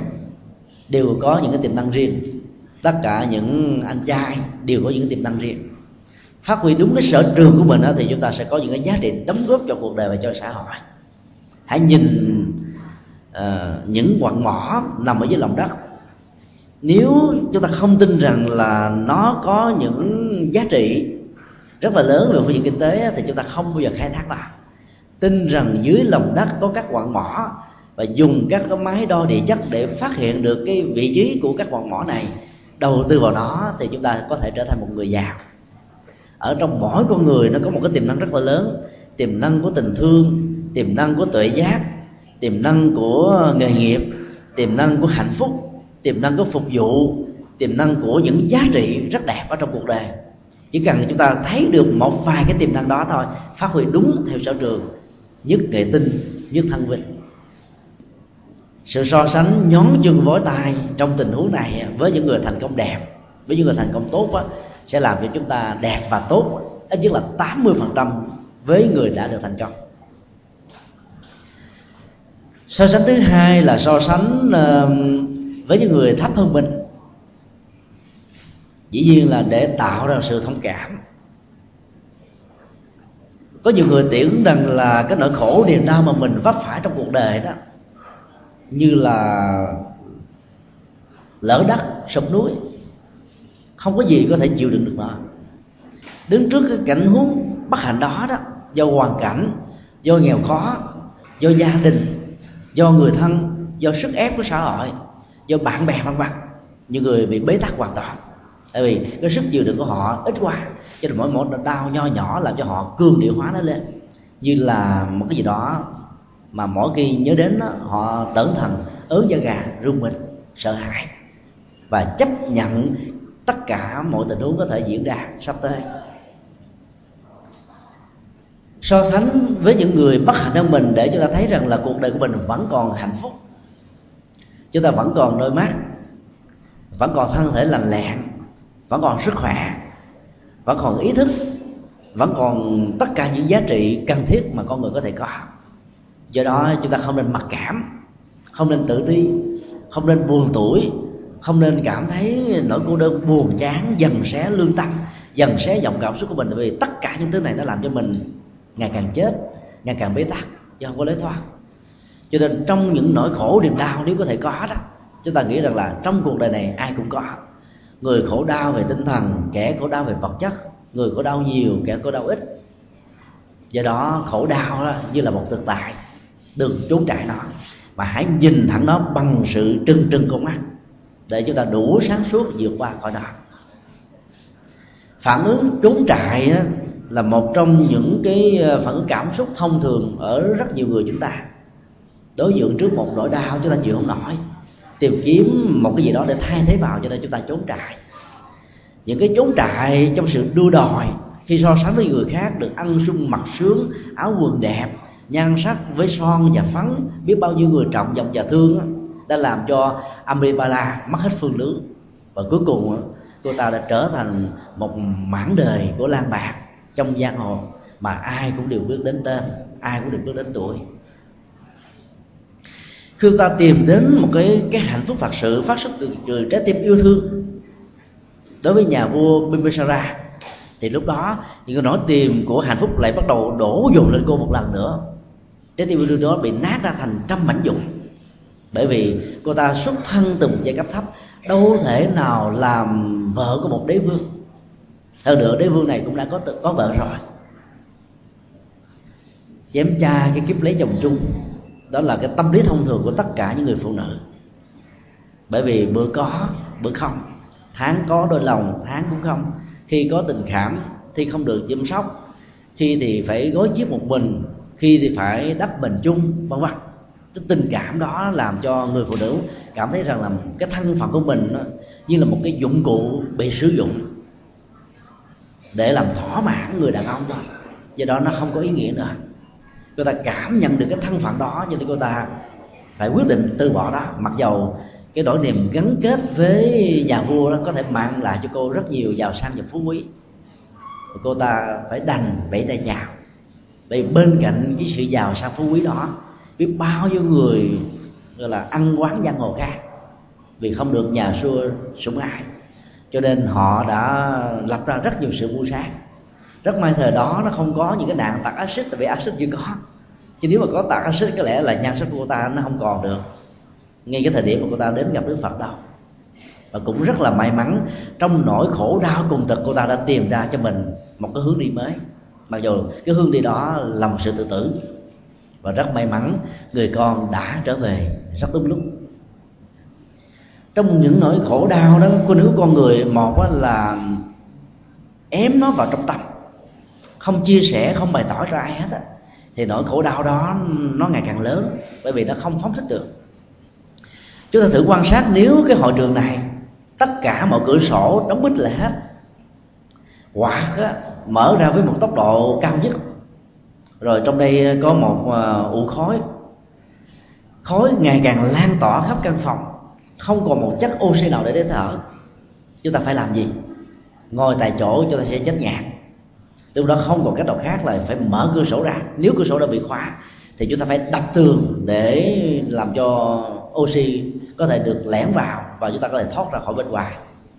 đều có những cái tiềm năng riêng. Tất cả những anh trai đều có những cái tiềm năng riêng. Phát huy đúng cái sở trường của mình đó, thì chúng ta sẽ có những cái giá trị đóng góp cho cuộc đời và cho xã hội. Hãy nhìn uh, những quặng mỏ nằm ở dưới lòng đất nếu chúng ta không tin rằng là nó có những giá trị rất là lớn về phương diện kinh tế thì chúng ta không bao giờ khai thác nó tin rằng dưới lòng đất có các quặng mỏ và dùng các cái máy đo địa chất để phát hiện được cái vị trí của các quặng mỏ này, đầu tư vào nó thì chúng ta có thể trở thành một người giàu ở trong mỗi con người nó có một cái tiềm năng rất là lớn, tiềm năng của tình thương, tiềm năng của tuệ giác, tiềm năng của nghề nghiệp, tiềm năng của hạnh phúc tiềm năng của phục vụ tiềm năng của những giá trị rất đẹp ở trong cuộc đời. Chỉ cần chúng ta thấy được một vài cái tiềm năng đó thôi phát huy đúng theo sở trường nhất nghệ tinh nhất thân vinh. Sự so sánh nhón chân vối tay trong tình huống này với những người thành công đẹp với những người thành công tốt á, sẽ làm cho chúng ta đẹp và tốt ít nhất là 80% với người đã được thành công. So sánh thứ hai là so sánh với những người thấp hơn mình. Dĩ nhiên là để tạo ra sự thông cảm. Có nhiều người tưởng rằng là cái nỗi khổ, niềm đau mà mình vấp phải trong cuộc đời đó, như là lỡ đất sụp núi, không có gì có thể chịu đựng được nó đứng trước cái cảnh huống bất hạnh đó đó, do hoàn cảnh, do nghèo khó, do gia đình, do người thân, do sức ép của xã hội do bạn bè vân vân. Những người bị bế tắc hoàn toàn. Tại vì cái sức chịu đựng của họ ít quá cho nên mỗi một đau nho nhỏ làm cho họ cương điệu hóa nó lên. Như là một cái gì đó mà mỗi khi nhớ đến đó, họ tẩn thần ớn da gà run mình sợ hãi. Và chấp nhận tất cả mọi tình huống có thể diễn ra sắp tới. So sánh với những người bất hạnh hơn mình để chúng ta thấy rằng là cuộc đời của mình vẫn còn hạnh phúc chúng ta vẫn còn đôi mắt, vẫn còn thân thể lành lẹn, vẫn còn sức khỏe, vẫn còn ý thức, vẫn còn tất cả những giá trị cần thiết mà con người có thể có. Do đó chúng ta không nên mặc cảm, không nên tự ti, không nên buồn tuổi, không nên cảm thấy nỗi cô đơn buồn chán, dần xé lương tâm, dần xé dòng cảm xúc của mình. Vì tất cả những thứ này nó làm cho mình ngày càng chết, ngày càng bế tắc, chứ không có lối thoát cho nên trong những nỗi khổ, niềm đau nếu có thể có đó chúng ta nghĩ rằng là trong cuộc đời này ai cũng có người khổ đau về tinh thần, kẻ khổ đau về vật chất, người khổ đau nhiều, kẻ khổ đau ít. Do đó, khổ đau đó như là một thực tại, đừng trốn chạy nó. Mà hãy nhìn thẳng nó bằng sự trưng trưng con mắt, để chúng ta đủ sáng suốt vượt qua khỏi đó. Phản ứng trốn trại là một trong những cái ờ, phản ứng cảm xúc thông thường ở rất nhiều người chúng ta đối diện trước một nỗi đau chúng ta chịu không nổi. Tìm kiếm một cái gì đó để thay thế vào cho nên chúng ta trốn trại. Những cái trốn trại trong sự đua đòi, khi so sánh với người khác được ăn sung mặc sướng, áo quần đẹp, nhan sắc với son và phấn, biết bao nhiêu người trọng vọng và thương đã làm cho Amripala mất hết phương hướng và cuối cùng cô ta đã trở thành một mảng đời của lan bạc trong giang hồ mà ai cũng đều biết đến tên, ai cũng đều biết đến tuổi khi ta tìm đến một cái cái hạnh phúc thật sự phát xuất từ, từ trái tim yêu thương đối với nhà vua Bimbisara thì lúc đó những cái nỗi tìm của hạnh phúc lại bắt đầu đổ dồn lên cô một lần nữa. Trái tim yêu thương đó bị nát ra thành trăm mảnh vụn. Bởi vì cô ta xuất thân từ một giai cấp thấp đâu thể nào làm vợ của một đế vương. Hơn nữa đế vương này cũng đã có có vợ rồi. Chém cha cái kiếp lấy chồng chung đó là cái tâm lý thông thường của tất cả những người phụ nữ. Bởi vì bữa có bữa không. Tháng có đôi lòng tháng cũng không. Khi có tình cảm thì không được chăm sóc. Khi thì phải gối chiếc một mình. Khi thì phải đắp bình chung vân vân. Cái tình cảm đó làm cho người phụ nữ cảm thấy rằng là cái thân phận của mình đó, như là một cái dụng cụ bị sử dụng để làm thỏa mãn người đàn ông thôi do đó nó không có ý nghĩa nữa cô ta cảm nhận được cái thân phận đó, cho nên cô ta phải quyết định từ bỏ đó. Mặc dầu cái nỗi niềm gắn kết với nhà vua đó có thể mang lại cho cô rất nhiều giàu sang và phú quý cô ta phải đành bẫy tay chào. Vì bên cạnh cái sự giàu sang phú quý đó, biết bao nhiêu người, gọi là, ăn quán giang hồ khác, vì không được nhà xưa sủng ái. Cho nên họ đã lập ra rất nhiều sự mua sát rất may thời đó nó không có những cái nạn tạc axit, tại vì axit chưa có. Chứ nếu mà có tạc axit, có lẽ là nhan sắc của cô ta nó không còn được. Ngay cái thời điểm mà cô ta đến gặp đức phật đâu và cũng rất là may mắn, trong nỗi khổ đau cùng cực cô ta đã tìm ra cho mình một cái hướng đi mới. Mặc dù cái hướng đi đó là một sự tự tử. Và rất may mắn, người con đã trở về rất đúng lúc. Trong những nỗi khổ đau đó của nữ con người một là ém nó vào trong tâm không chia sẻ không bày tỏ cho ai hết á. Thì nỗi khổ đau đó nó ngày càng lớn bởi vì nó không phóng thích được. Chúng ta thử quan sát nếu cái hội trường này tất cả mọi cửa sổ đóng bít lại hết quạt á, mở ra với một tốc độ cao nhất. Rồi trong đây có một ờ, ụ khói. Khói ngày càng lan tỏa khắp căn phòng không còn một chất oxy nào để để thở. Chúng ta phải làm gì? Ngồi tại chỗ chúng ta sẽ chết ngạt lúc đó không còn cách nào khác là phải mở cửa sổ ra. Nếu cửa sổ đã bị khóa, thì chúng ta phải đập tường để làm cho oxy có thể được lẻn vào và chúng ta có thể thoát ra khỏi bên ngoài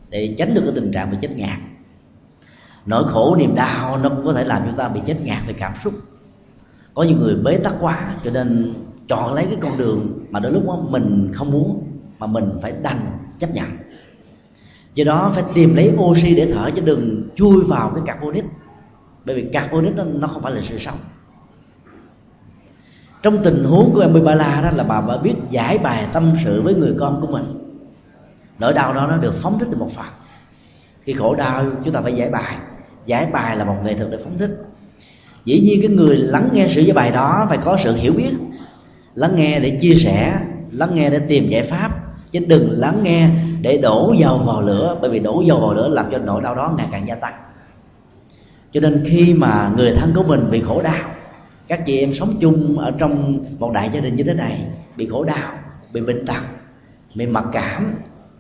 để tránh được cái tình trạng bị chết ngạt. Nỗi khổ, niềm đau nó cũng có thể làm chúng ta bị chết ngạt về cảm xúc. Có những người bế tắc quá cho nên chọn lấy cái con đường mà đôi lúc đó mình không muốn, mà mình phải đành chấp nhận. Do đó phải tìm lấy oxy để thở chứ đừng chui vào cái carbonic bởi vì carbonic nó, nó không phải là sự sống. Trong tình huống của em ba la đó là bà bà biết giải bài tâm sự với người con của mình. Nỗi đau đó nó được phóng thích từ một phần. Khi khổ đau chúng ta phải giải bài. Giải bài là một nghệ thuật để phóng thích. Dĩ nhiên cái người lắng nghe sự giải bài đó phải có sự hiểu biết lắng nghe để chia sẻ lắng nghe để tìm giải pháp chứ đừng lắng nghe để đổ dầu vào lửa bởi vì đổ dầu vào lửa làm cho nỗi đau đó ngày càng gia tăng cho nên khi mà người thân của mình bị khổ đau các chị em sống chung ở trong một đại gia đình như thế này bị khổ đau bị bệnh tật bị mặc cảm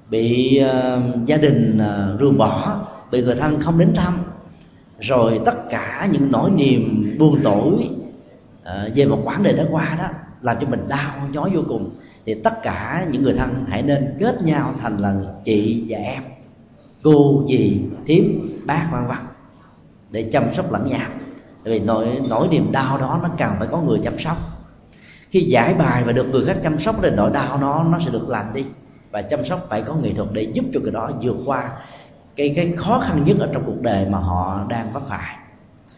bị uh, gia đình uh, ruồng bỏ bị người thân không đến thăm rồi tất cả những nỗi niềm buồn tủi uh, về một quãng đời đã qua đó làm cho mình đau nhói vô cùng. Thì tất cả những người thân hãy nên kết nhau thành là chị và em. Cô dì thím bác vân vân để chăm sóc lẫn nhau. Vì nỗi nỗi niềm đau đó nó cần phải có người chăm sóc. Khi giải bài và được người khác chăm sóc thì nỗi đau nó nó sẽ được lành đi. Và chăm sóc phải có nghệ thuật để giúp cho người đó vượt qua cái cái khó khăn nhất ở trong cuộc đời mà họ đang vấp phải.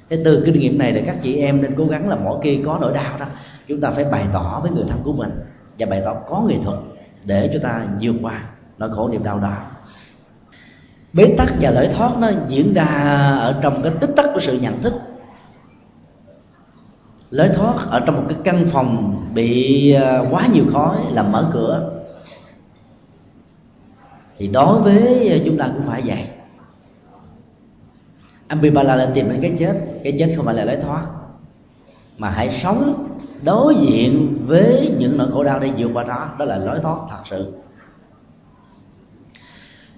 Thế từ kinh nghiệm này là các chị em nên cố gắng là mỗi khi có nỗi đau đó, chúng ta phải bày tỏ với người thân của mình và bày tỏ có nghệ thuật để chúng ta vượt qua nỗi khổ niềm đau đó bế tắc và lỗi thoát nó diễn ra ở trong cái tích tắc của sự nhận thức. Lối thoát ở trong một cái căn phòng bị à, quá nhiều khói làm mở cửa. Thì đối với chúng ta cũng phải vậy. Ambipala là tìm đến cái chết. Cái chết không phải là lối thoát, mà hãy sống đối diện với những nỗi khổ đau để vượt qua đó. Đó là lối thoát thật sự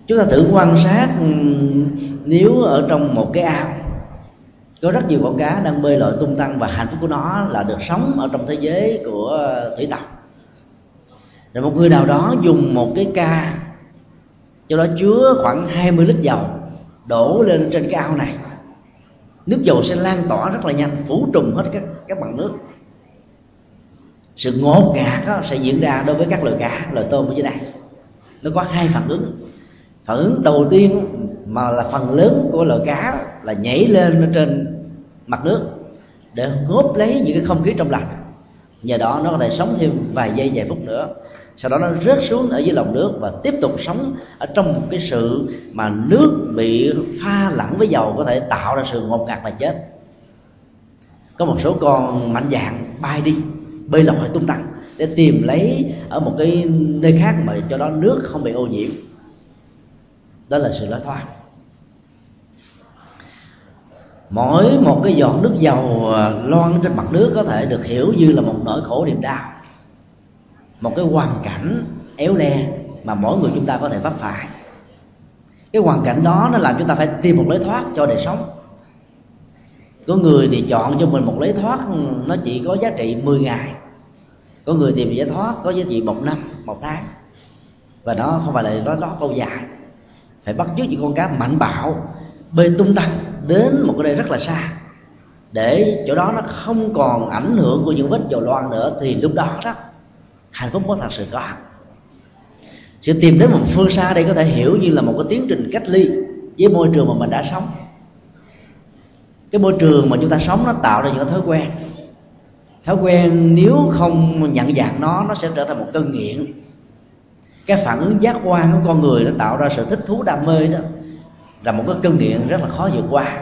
chúng ta thử quan sát ừ, nếu ở trong một cái ao, có rất nhiều con cá đang bơi lội tung tăng và hạnh phúc của nó là được sống ở trong thế giới của thủy tộc. Rồi một người nào đó dùng một cái ca, cho đó chứa khoảng 20 lít dầu đổ lên trên cái ao này. Nước dầu sẽ lan tỏa rất là nhanh, phủ trùng hết các các bằng nước. Sự ngột ngạt đó sẽ diễn ra đối với các loài cá, loài tôm ở dưới đây. Nó có hai phản ứng phản ứng đầu tiên mà là phần lớn của loài cá là nhảy lên trên mặt nước để góp lấy những cái không khí trong lành. Nhờ đó nó có thể sống thêm vài giây, vài phút nữa. Sau đó nó rớt xuống ở dưới lòng nước và tiếp tục sống ở trong một cái sự mà nước bị pha lẫn với dầu có thể tạo ra sự ngột ngạt và chết. Có một số con mạnh dạng bay đi, bơi lội tung tăng để tìm lấy ở một cái nơi khác mà cho đó nước không bị ô nhiễm đó là sự lối thoát mỗi một cái giọt nước dầu à, loan trên mặt nước có thể được hiểu như là một nỗi khổ niềm đau. Một cái hoàn cảnh éo le mà mỗi người chúng ta có thể vấp phải. Cái hoàn cảnh đó nó làm chúng ta phải tìm một lối thoát cho đời sống. Có người thì chọn cho mình một lối thoát, nó chỉ có giá trị 10 ngày. Có người tìm giải thoát, có giá trị một năm, một tháng. Và nó không phải là nó đó lâu dài phải bắt chước những con cá mạnh bạo bơi tung tăng đến một cái nơi rất là xa. Để chỗ đó nó không còn ảnh hưởng của những vết dầu loang nữa thì lúc đó đó, hạnh phúc có thật sự có. Sự tìm đến một phương xa đây có thể hiểu như là một cái tiến trình cách ly với môi trường mà mình đã sống. Cái môi trường mà chúng ta sống nó tạo ra những thói quen. Thói quen nếu không nhận dạng nó nó sẽ trở thành một cơn nghiện cái phản ứng giác quan của con người nó tạo ra sự thích thú đam mê đó là một cái cơn nghiện rất là khó vượt qua.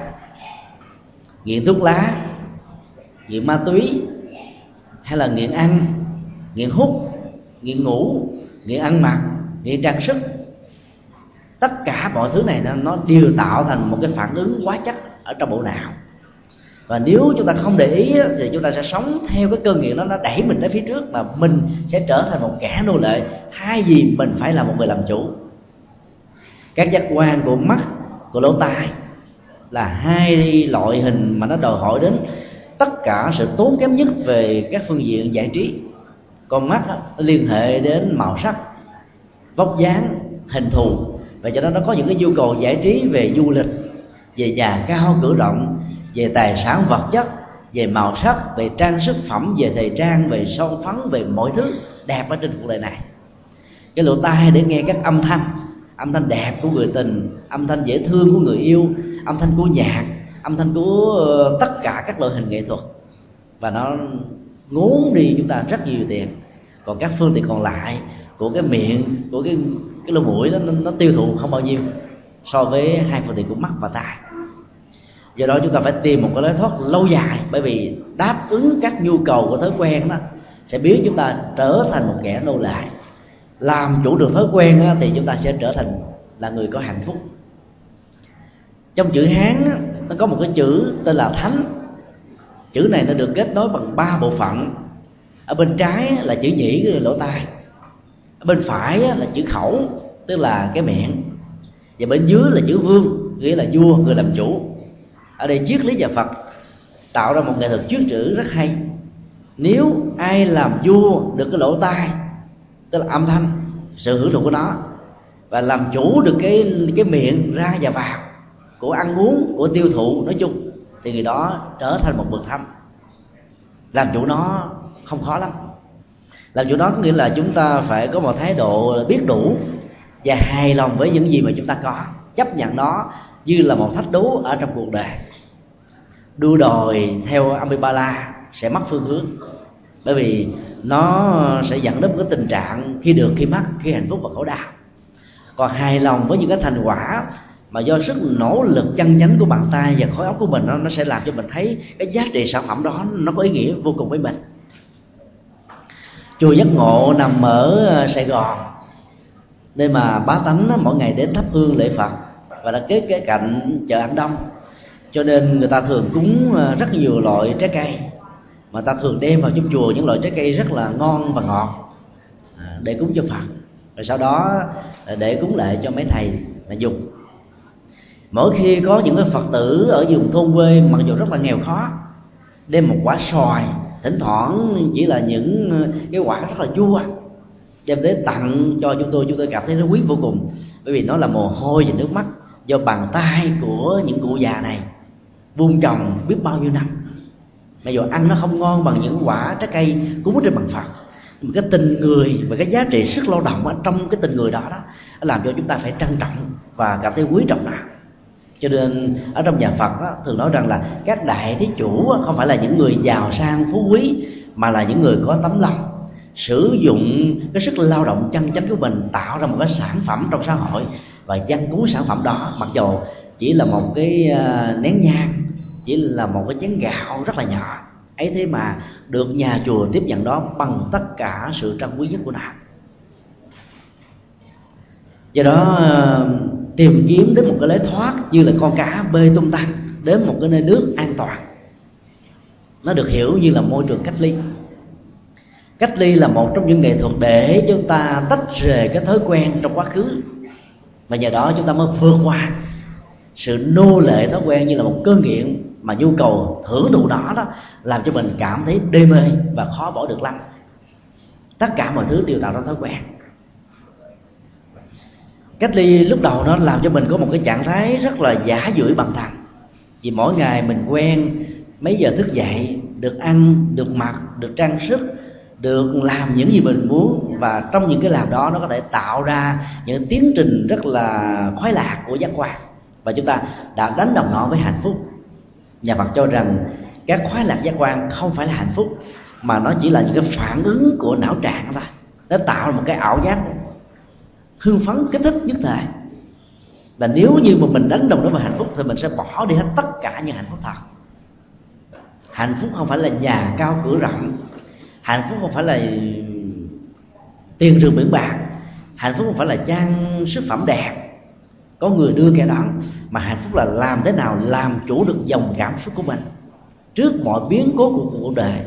Nghiện thuốc lá nghiện ma túy hay là nghiện ăn nghiện hút nghiện ngủ nghiện ăn mặc nghiện trang sức. Tất cả mọi thứ này nó, nó đều tạo thành một cái phản ứng quá chất ở trong bộ não và nếu chúng ta không để ý thì chúng ta sẽ sống theo cái cơn nghiện đó nó đẩy mình tới phía trước mà mình sẽ trở thành một kẻ nô lệ. Thay vì mình phải là một người làm chủ. Các giác quan của mắt của lỗ tai là hai loại hình mà nó đòi hỏi đến tất cả sự tốn kém nhất về các phương diện giải trí. Con mắt đó, liên hệ đến màu sắc vóc dáng hình thù. Và cho nên nó có những cái nhu cầu giải trí về du lịch về nhà cao cửa rộng về tài sản vật chất về màu sắc về trang sức phẩm về thời trang về son phấn về mọi thứ đẹp ở trên cuộc đời này. Cái lỗ tai để nghe các âm thanh âm thanh đẹp của người tình âm thanh dễ thương của người yêu âm thanh của nhạc âm thanh của ờ, tất cả các loại hình nghệ thuật. Và nó ngốn đi chúng ta rất nhiều tiền. Còn các phương tiện còn lại của cái miệng của cái cái lỗ mũi đó, nó, nó tiêu thụ không bao nhiêu so với hai phương tiện của mắt và tai do đó chúng ta phải tìm một cái lối thoát lâu dài bởi vì đáp ứng các nhu cầu của thói quen đó sẽ biến chúng ta trở thành một kẻ nô lệ. Làm chủ được thói quen đó, thì chúng ta sẽ trở thành là người có hạnh phúc. Trong chữ hán đó, nó có một cái chữ tên là thánh. Chữ này nó được kết nối bằng ba bộ phận. Ở bên trái là chữ nhĩ cái lỗ tai. Ở bên phải là chữ khẩu tức là cái miệng. Và bên dưới là chữ vương nghĩa là vua người làm chủ ở đây triết lý nhà phật tạo ra một nghệ thuật chuyết chữ rất hay. Nếu ai làm vua được cái lỗ tai, tức là âm thanh, sự hưởng thụ của nó, và làm chủ được cái cái miệng ra và vào của ăn uống, của tiêu thụ nói chung, thì người đó trở thành một bậc thánh. Làm chủ nó không khó lắm. Làm chủ nó có nghĩa là chúng ta phải có một thái độ biết đủ và hài lòng với những gì mà chúng ta có, chấp nhận nó như là một thách đố ở trong cuộc đời. Đua đòi theo Amibala sẽ mất phương hướng bởi vì nó sẽ dẫn đến một cái tình trạng khi được khi mất khi hạnh phúc và khổ đau. Còn hài lòng với những cái thành quả mà do sức nỗ lực chân chánh của bàn tay và khối óc của mình nó, nó sẽ làm cho mình thấy cái giá trị sản phẩm đó nó có ý nghĩa vô cùng với mình. Chùa giác ngộ nằm ở ờ, sài gòn nên mà bá tánh mỗi ngày đến thắp hương lễ phật và đã kế kế cạnh chợ ăn đông. Cho nên người ta thường cúng ờ, rất nhiều loại trái cây. Mà ta thường đem vào trong chùa những loại trái cây rất là ngon và ngọt à, để cúng cho phật. Rồi sau đó ờ, để cúng lệ cho mấy thầy là dùng. Mỗi khi có những cái phật tử ở vùng thôn quê mặc dù rất là nghèo khó, đem một quả xoài, thỉnh thoảng chỉ là những ờ, cái quả rất là chua, đem tới tặng cho chúng tôi. Chúng tôi cảm thấy nó quý vô cùng, bởi vì nó là mồ hôi và nước mắt do bàn tay của những cụ già này buông trồng biết bao nhiêu năm. Mà dù ăn nó không ngon bằng những quả trái cây cúng trên bằng phật mà cái tình người và cái giá trị sức lao động ở trong cái tình người đó đó làm cho chúng ta phải trân trọng và cảm thấy quý trọng nó. Cho nên ở trong nhà Phật đó, thường nói rằng là các đại thí chủ không phải là những người giàu sang phú quý mà là những người có tấm lòng sử dụng cái sức lao động chân chánh của mình, tạo ra một cái sản phẩm trong xã hội và dân cúng sản phẩm đó. Mặc dù chỉ là một cái ờ, nén nhang, chỉ là một cái chén gạo rất là nhỏ, ấy thế mà được nhà chùa tiếp nhận đó bằng tất cả sự trân quý nhất của đạo do đó ờ, tìm kiếm đến một cái lối thoát như là con cá bơi tung tăng đến một cái nơi nước an toàn. Nó được hiểu như là môi trường cách ly cách ly là một trong những nghệ thuật để chúng ta tách rời cái thói quen trong quá khứ. Và nhờ đó chúng ta mới vượt qua sự nô lệ thói quen như là một cơn nghiện mà nhu cầu hưởng thụ đó đó làm cho mình cảm thấy đê mê và khó bỏ được lắm. Tất cả mọi thứ đều tạo ra thói quen. Cách ly lúc đầu nó làm cho mình có một cái trạng thái rất là giả dưỡi bằng thằng. Vì mỗi ngày mình quen, mấy giờ thức dậy, được ăn, được mặc, được trang sức được làm những gì mình muốn và trong những cái làm đó nó có thể tạo ra những tiến trình rất là khoái lạc của giác quan. Và chúng ta đã đánh đồng nó với hạnh phúc. Nhà Phật cho rằng các khoái lạc giác quan không phải là hạnh phúc, mà nó chỉ là những cái phản ứng của não trạng thôi. Nó tạo ra một cái ảo giác hưng phấn, kích thích nhất thời. Và nếu như mà mình đánh đồng nó vào hạnh phúc thì mình sẽ bỏ đi hết tất cả những hạnh phúc thật. Hạnh phúc không phải là nhà cao cửa rộng hạnh phúc không phải là tiền rừng biển bạc. Hạnh phúc không phải là trang sức phẩm đẹp. Có người đưa kẻ đón mà hạnh phúc là làm thế nào làm chủ được dòng cảm xúc của mình. Trước mọi biến cố của cuộc đời,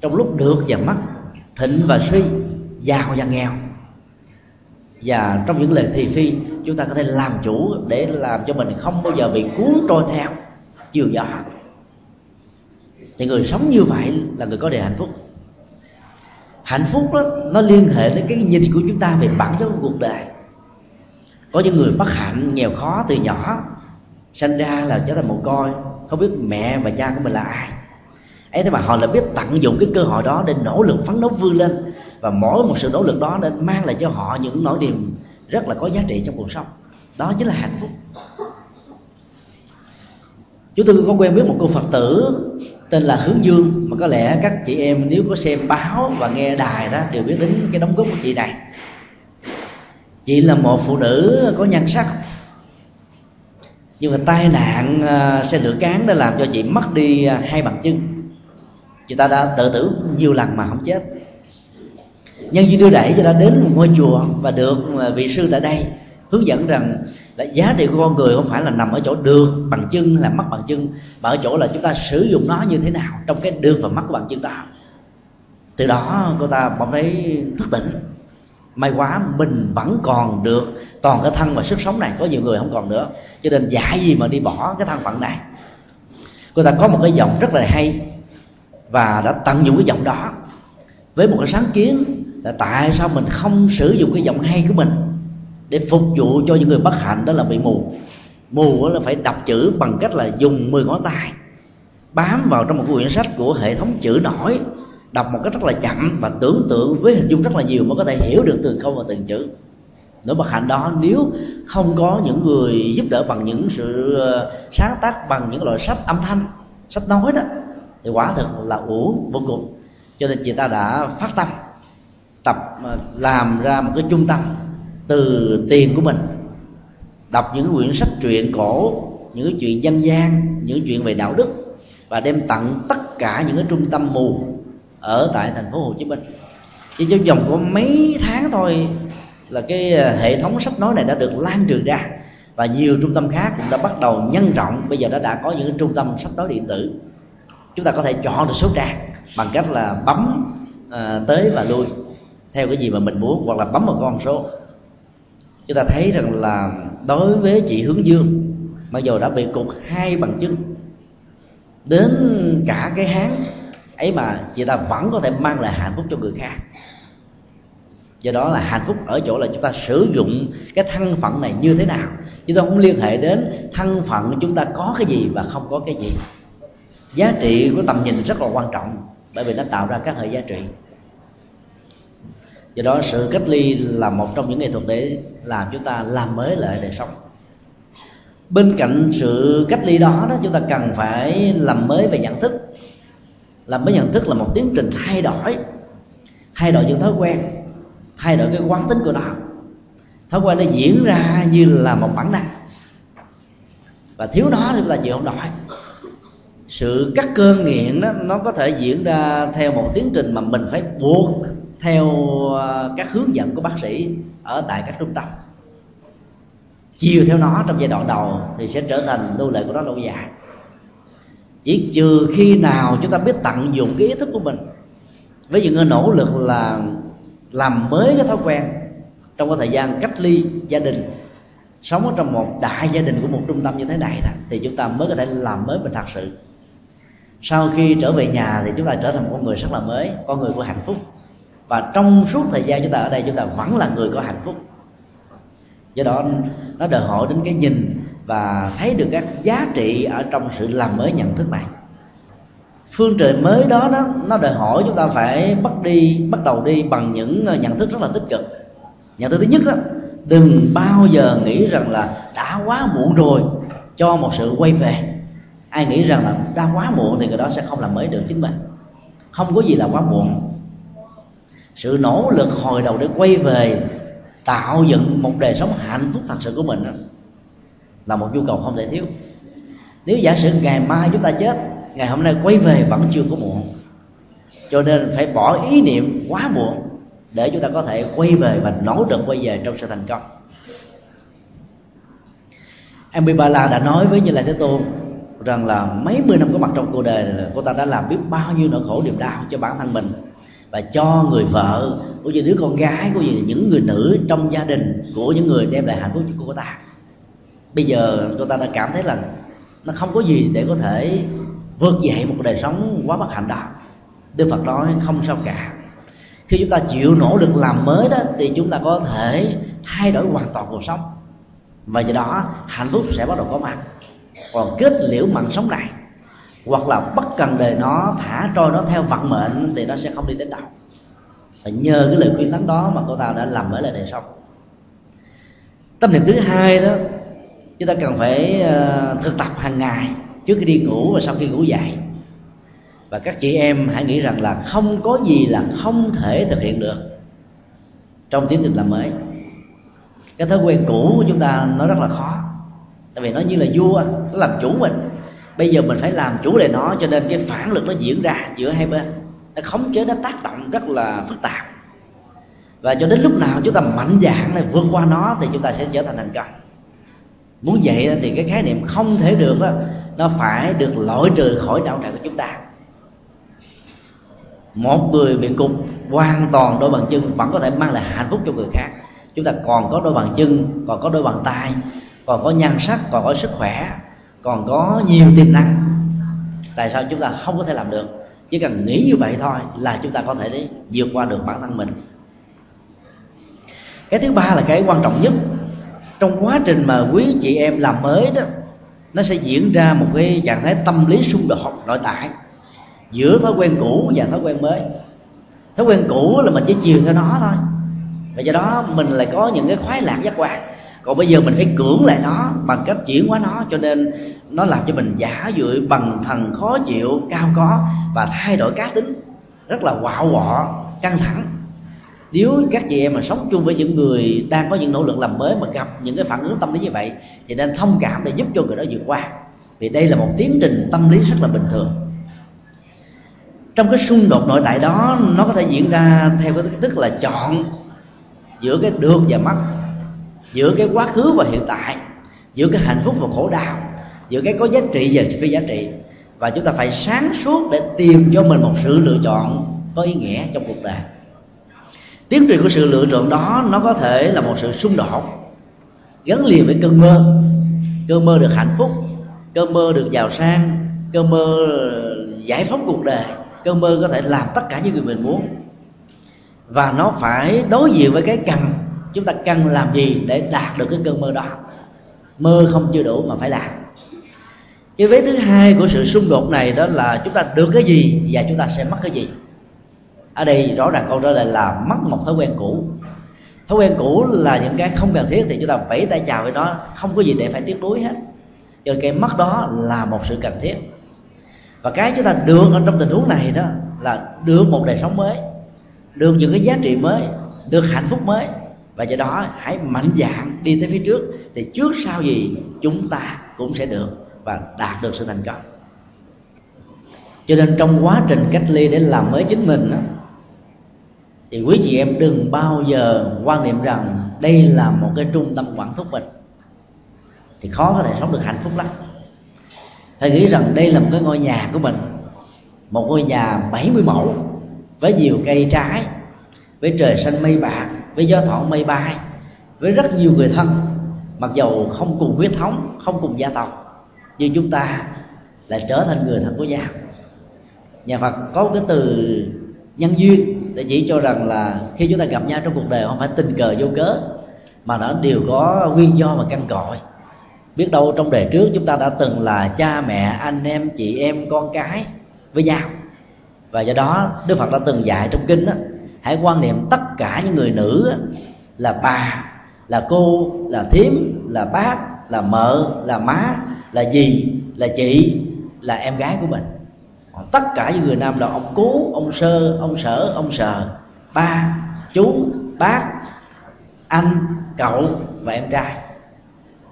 trong lúc được và mất, thịnh và suy, giàu và nghèo. Và trong những lời thị phi, chúng ta có thể làm chủ để làm cho mình không bao giờ bị cuốn trôi theo chiều gió. Thì người sống như vậy là người có đề hạnh phúc hạnh phúc đó, nó liên hệ đến cái nhìn của chúng ta về bản chất của cuộc đời. Có những người bất hạnh, nghèo khó từ nhỏ sinh ra là trở thành một coi không biết mẹ và cha của mình là ai. Ấy thế mà họ lại biết tận dụng cái cơ hội đó để nỗ lực phấn đấu vươn lên. Và mỗi một sự nỗ lực đó nên mang lại cho họ những nỗi niềm rất là có giá trị trong cuộc sống. Đó chính là hạnh phúc. Chúng tôi có quen biết một cô phật tử tên là hướng dương. Mà có lẽ các chị em nếu có xem báo và nghe đài đó đều biết đến cái đóng góp của chị này. Chị là một phụ nữ có nhan sắc. Nhưng mà tai nạn à, xe lửa cán đã làm cho chị mất đi à, hai bàn chân. Chị ta đã tự tử nhiều lần mà không chết. Nhân duyên đưa đẩy cho đã đến một ngôi chùa và được à, vị sư tại đây hướng dẫn rằng là giá trị của con người không phải là nằm ở chỗ được bằng chân là mất bằng chân, mà ở chỗ là chúng ta sử dụng nó như thế nào trong cái được và mất của bằng chân đó. Từ đó cô ta bỗng thấy thức tỉnh. May quá mình vẫn còn được toàn cái thân và sức sống này, có nhiều người không còn nữa. Cho nên dạy gì mà đi bỏ cái thân phận này. Cô ta có một cái giọng rất là hay và đã tận dụng cái giọng đó với một cái sáng kiến là tại sao mình không sử dụng cái giọng hay của mình? Để phục vụ cho những người bất hạnh đó là bị mù. Mù là phải đọc chữ bằng cách là dùng 10 ngón tay, bám vào trong một quyển sách của hệ thống chữ nổi, đọc một cách rất là chậm và tưởng tượng với hình dung rất là nhiều mới có thể hiểu được từng câu và từng chữ. Nỗi bất hạnh đó nếu không có những người giúp đỡ bằng những sự ờ, sáng tác, bằng những loại sách âm thanh, sách nói đó, thì quả thực là uổng vô cùng. Cho nên chị ta đã phát tâm tập ờ, làm ra một cái trung tâm từ tiền của mình. Đọc những quyển sách truyện cổ những cái chuyện dân gian những chuyện về đạo đức và đem tặng tất cả những cái trung tâm mù ở tại thành phố Hồ Chí Minh. Chỉ trong vòng có mấy tháng thôi là cái à, hệ thống sách nói này đã được lan truyền ra và nhiều trung tâm khác cũng đã bắt đầu nhân rộng. Bây giờ nó đã có những trung tâm sách nói điện tử. Chúng ta có thể chọn được số trang bằng cách là bấm uh, tới và lui theo cái gì mà mình muốn hoặc là bấm một con số chúng ta thấy rằng là đối với chị hướng dương, mặc dù đã bị cục hai bằng chứng, đến cả cái háng ấy mà chị ta vẫn có thể mang lại hạnh phúc cho người khác. Do đó là hạnh phúc ở chỗ là chúng ta sử dụng cái thân phận này như thế nào. Chúng ta không liên hệ đến thân phận chúng ta có cái gì và không có cái gì. Giá trị của tầm nhìn rất là quan trọng, bởi vì nó tạo ra các hệ giá trị. Do đó sự cách ly là một trong những nghệ thuật để làm chúng ta làm mới lại đời sống. Bên cạnh sự cách ly đó đó, chúng ta cần phải làm mới về nhận thức. Làm mới nhận thức là một tiến trình thay đổi thay đổi những thói quen, thay đổi cái quán tính của nó. Thói quen nó diễn ra như là một bản năng. Và thiếu nó thì chúng ta chịu không nổi. Sự cắt cơn nghiện đó, nó có thể diễn ra theo một tiến trình mà mình phải buộc theo ờ, các hướng dẫn của bác sĩ ở tại các trung tâm. Chiều theo nó trong giai đoạn đầu thì sẽ trở thành nô lệ của nó lâu dài. Chỉ trừ khi nào chúng ta biết tận dụng cái ý thức của mình. Với những nỗ lực là làm mới cái thói quen trong cái thời gian cách ly gia đình sống ở trong một đại gia đình của một trung tâm như thế này đó, thì chúng ta mới có thể làm mới mình thật sự. Sau khi trở về nhà thì chúng ta trở thành một con người rất là mới con người của hạnh phúc và trong suốt thời gian chúng ta ở đây, chúng ta vẫn là người có hạnh phúc. Do đó, nó đòi hỏi đến cái nhìn và thấy được các giá trị ở trong sự làm mới nhận thức này phương trời mới đó đó, nó đòi hỏi chúng ta phải bắt đi, bắt đầu đi bằng những ờ, nhận thức rất là tích cực. Nhận thức thứ nhất đó, đừng bao giờ nghĩ rằng là đã quá muộn rồi, cho một sự quay về. Ai nghĩ rằng là đã quá muộn thì người đó sẽ không làm mới được chính mình. Không có gì là quá muộn sự nỗ lực hồi đầu để quay về tạo dựng một đời sống hạnh phúc thật sự của mình đó, là một nhu cầu không thể thiếu. Nếu giả sử ngày mai chúng ta chết ngày hôm nay quay về vẫn chưa có muộn. Cho nên phải bỏ ý niệm quá muộn để chúng ta có thể quay về và nỗ lực quay về trong sự thành công. Ambipala đã nói với Như Lai Thế Tôn rằng là mấy mươi năm có mặt trong cuộc đời là cô ta đã làm biết bao nhiêu nỗi khổ niềm đau cho bản thân mình và cho người vợ. Của những đứa con gái của những người nữ trong gia đình của những người đem lại hạnh phúc cho cô ta. Bây giờ cô ta đã cảm thấy là nó không có gì để có thể vượt dậy một đời sống quá bất hạnh đó. Đức phật nói không sao cả. Khi chúng ta chịu nỗ lực làm mới đó, thì chúng ta có thể thay đổi hoàn toàn cuộc sống. Và do đó, hạnh phúc sẽ bắt đầu có mặt. Còn kết liễu mạng sống này hoặc là bất cần đời nó thả trôi nó theo vận mệnh, thì nó sẽ không đi đến đâu và nhờ cái lời khuyên tấn đó mà cô ta đã làm mới lại đời sống. Tâm niệm thứ hai đó, chúng ta cần phải ờ, thực tập hàng ngày trước khi đi ngủ và sau khi ngủ dậy. Và các chị em hãy nghĩ rằng là không có gì là không thể thực hiện được trong tiến trình làm mới. Cái thói quen cũ của chúng ta nó rất là khó. Tại vì nó như là vua, nó làm chủ mình bây giờ mình phải làm chủ đề nó cho nên cái phản lực nó diễn ra giữa hai bên. Nó khống chế nó tác động rất là phức tạp. Và cho đến lúc nào chúng ta mạnh dạn này vượt qua nó thì chúng ta sẽ trở thành thành công. Muốn vậy thì cái khái niệm không thể được đó, nó phải được loại trừ khỏi não trạng của chúng ta. Một người bị cục hoàn toàn đôi bàn chân vẫn có thể mang lại hạnh phúc cho người khác. Chúng ta còn có đôi bàn chân còn có đôi bàn tay còn có nhan sắc còn có sức khỏe còn có nhiều tiềm năng. Tại sao chúng ta không có thể làm được? Chỉ cần nghĩ như vậy thôi là chúng ta có thể vượt qua được bản thân mình. Cái thứ ba là cái quan trọng nhất. Trong quá trình mà quý chị em làm mới đó, nó sẽ diễn ra một cái trạng thái tâm lý xung đột, nội tại. Giữa thói quen cũ và thói quen mới. Thói quen cũ là mình chỉ chiều theo nó thôi. Và do đó mình lại có những cái khoái lạc giác quan. Còn bây giờ mình phải cưỡng lại nó bằng cách chuyển hóa nó cho nên nó làm cho mình giả dưỡi bằng thần khó chịu, cao có và thay đổi cá tính. Rất là quạo quọ, căng thẳng. Nếu các chị em mà sống chung với những người đang có những nỗ lực làm mới mà gặp những cái phản ứng tâm lý như vậy, thì nên thông cảm để giúp cho người đó vượt qua. Vì đây là một tiến trình tâm lý rất là bình thường. Trong cái xung đột nội tại đó, nó có thể diễn ra theo cái tức là chọn giữa cái được và mất, giữa cái quá khứ và hiện tại, giữa cái hạnh phúc và khổ đau giữa cái có giá trị và phi giá trị. Và chúng ta phải sáng suốt để tìm cho mình một sự lựa chọn có ý nghĩa trong cuộc đời. Tiến trình của sự lựa chọn đó, nó có thể là một sự xung đột, gắn liền với cơn mơ. Cơn mơ được hạnh phúc, cơn mơ được giàu sang, cơn mơ giải phóng cuộc đời, cơn mơ có thể làm tất cả những gì mình muốn. Và nó phải đối diện với cái cần, chúng ta cần làm gì để đạt được cái cơn mơ đó. Mơ không chưa đủ mà phải làm cái vế thứ hai của sự xung đột này đó là chúng ta được cái gì và chúng ta sẽ mất cái gì? Ở đây rõ ràng câu trả lời là mất một thói quen cũ. Thói quen cũ là những cái không cần thiết thì chúng ta vẫy tay chào với nó, không có gì để phải tiếc nuối hết. Cho nên cái mất đó là một sự cần thiết. Và cái chúng ta được ở trong tình huống này đó là được một đời sống mới, được những cái giá trị mới, được hạnh phúc mới. Và do đó hãy mạnh dạn đi tới phía trước thì trước sau gì chúng ta cũng sẽ được và đạt được sự thành công. Cho nên trong quá trình cách ly để làm mới chính mình đó, thì quý chị em đừng bao giờ quan niệm rằng đây là một cái trung tâm quản thúc mình thì khó có thể sống được hạnh phúc lắm. Phải nghĩ rằng đây là một cái ngôi nhà của mình một ngôi nhà 70 mẫu với nhiều cây trái với trời xanh mây bạc với gió thoảng mây bay với rất nhiều người thân mặc dầu không cùng huyết thống không cùng gia tộc nhưng chúng ta lại trở thành người thân của nhau nhà phật có cái từ nhân duyên để chỉ cho rằng là khi chúng ta gặp nhau trong cuộc đời không phải tình cờ vô cớ mà nó đều có nguyên do và căn cội. Biết đâu trong đời trước chúng ta đã từng là cha mẹ anh em chị em con cái với nhau. Và do đó đức phật đã từng dạy trong kinh đó, hãy quan niệm tất cả những người nữ là bà là cô là thím là bác là mợ, là má, là dì, là chị, là em gái của mình. Còn tất cả những người nam là ông cố ông sơ, ông sở, ông sờ. Ba, chú, bác, anh, cậu và em trai.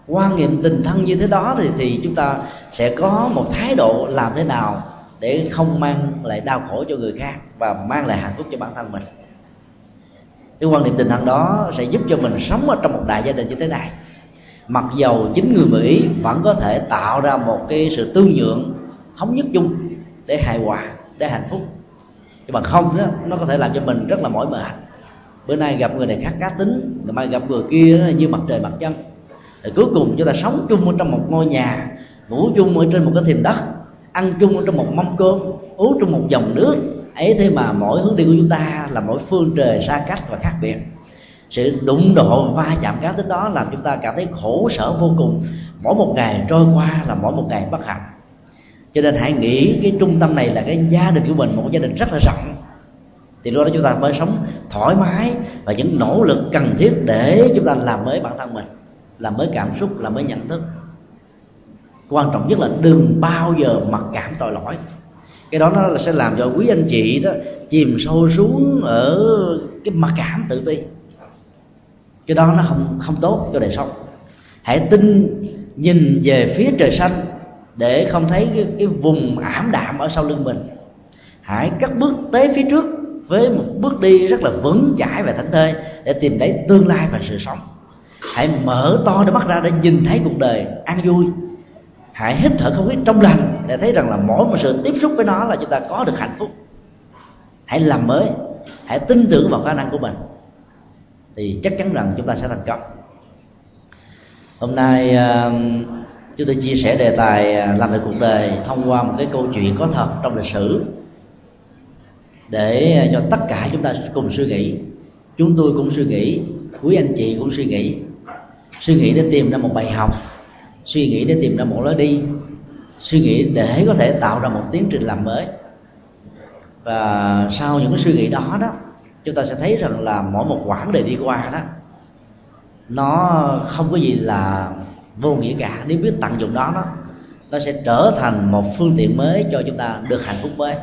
Quan niệm tình thân như thế đó thì thì chúng ta sẽ có một thái độ làm thế nào để không mang lại đau khổ cho người khác và mang lại hạnh phúc cho bản thân mình. Cái quan niệm tình thân đó sẽ giúp cho mình sống ở trong một đại gia đình như thế này mặc dầu chính người mỹ vẫn có thể tạo ra một cái sự tương nhượng thống nhất chung để hài hòa để hạnh phúc. Nhưng mà không đó, nó có thể làm cho mình rất là mỏi mệt. Bữa nay gặp người này khác cá tính ngày mai gặp người kia đó, như mặt trời mặt chân rồi cuối cùng chúng ta sống chung ở trong một ngôi nhà ngủ chung ở trên một cái thềm đất ăn chung ở trong một mâm cơm uống trong một dòng nước. Ấy thế mà mỗi hướng đi của chúng ta là mỗi phương trời xa cách và khác biệt sự đụng độ va chạm cá tính đó làm chúng ta cảm thấy khổ sở vô cùng. Mỗi một ngày trôi qua là mỗi một ngày bất hạnh. Cho nên hãy nghĩ cái trung tâm này là cái gia đình của mình, một gia đình rất là rộng. Thì lúc đó chúng ta mới sống thoải mái và những nỗ lực cần thiết để chúng ta làm mới bản thân mình, làm mới cảm xúc, làm mới nhận thức. Quan trọng nhất là đừng bao giờ mặc cảm tội lỗi. Cái đó nó sẽ làm cho quý anh chị đó chìm sâu xuống ở cái mặc cảm tự ti cái đó nó không không tốt cho đời sống. Hãy tin nhìn về phía trời xanh để không thấy cái, cái vùng ảm đạm ở sau lưng mình. Hãy cắt bước tới phía trước với một bước đi rất là vững chãi và thảnh thơi để tìm thấy tương lai và sự sống. Hãy mở to đôi mắt ra để nhìn thấy cuộc đời an vui. Hãy hít thở không khí trong lành để thấy rằng là mỗi một sự tiếp xúc với nó là chúng ta có được hạnh phúc. Hãy làm mới hãy tin tưởng vào khả năng của mình thì chắc chắn rằng chúng ta sẽ thành công. Hôm nay um, chúng tôi chia sẻ đề tài à, làm về cuộc đời thông qua một cái câu chuyện có thật trong lịch sử để à, cho tất cả chúng ta cùng suy nghĩ. Chúng tôi cũng suy nghĩ, quý anh chị cũng suy nghĩ. Suy nghĩ để tìm ra một bài học, suy nghĩ để tìm ra một lối đi, suy nghĩ để có thể tạo ra một tiến trình làm mới. Và sau những cái suy nghĩ đó đó chúng ta sẽ thấy rằng là mỗi một quãng đời đi qua đó, nó không có gì là vô nghĩa cả. Nếu biết tận dụng đó đó nó sẽ trở thành một phương tiện mới cho chúng ta được hạnh phúc mới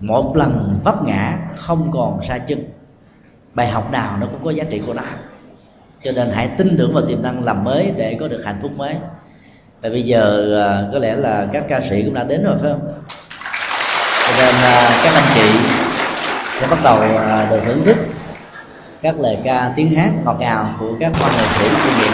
một lần vấp ngã không còn xa chân, bài học nào nó cũng có giá trị của nó. Cho nên hãy tin tưởng vào tiềm năng làm mới để có được hạnh phúc mới. Và bây giờ à, có lẽ là các ca sĩ cũng đã đến rồi, phải không? Cho nên à, các anh chị sẽ bắt đầu à, được thưởng thức các lời ca tiếng hát ngọt ngào của các con nghệ sĩ chuyên nghiệp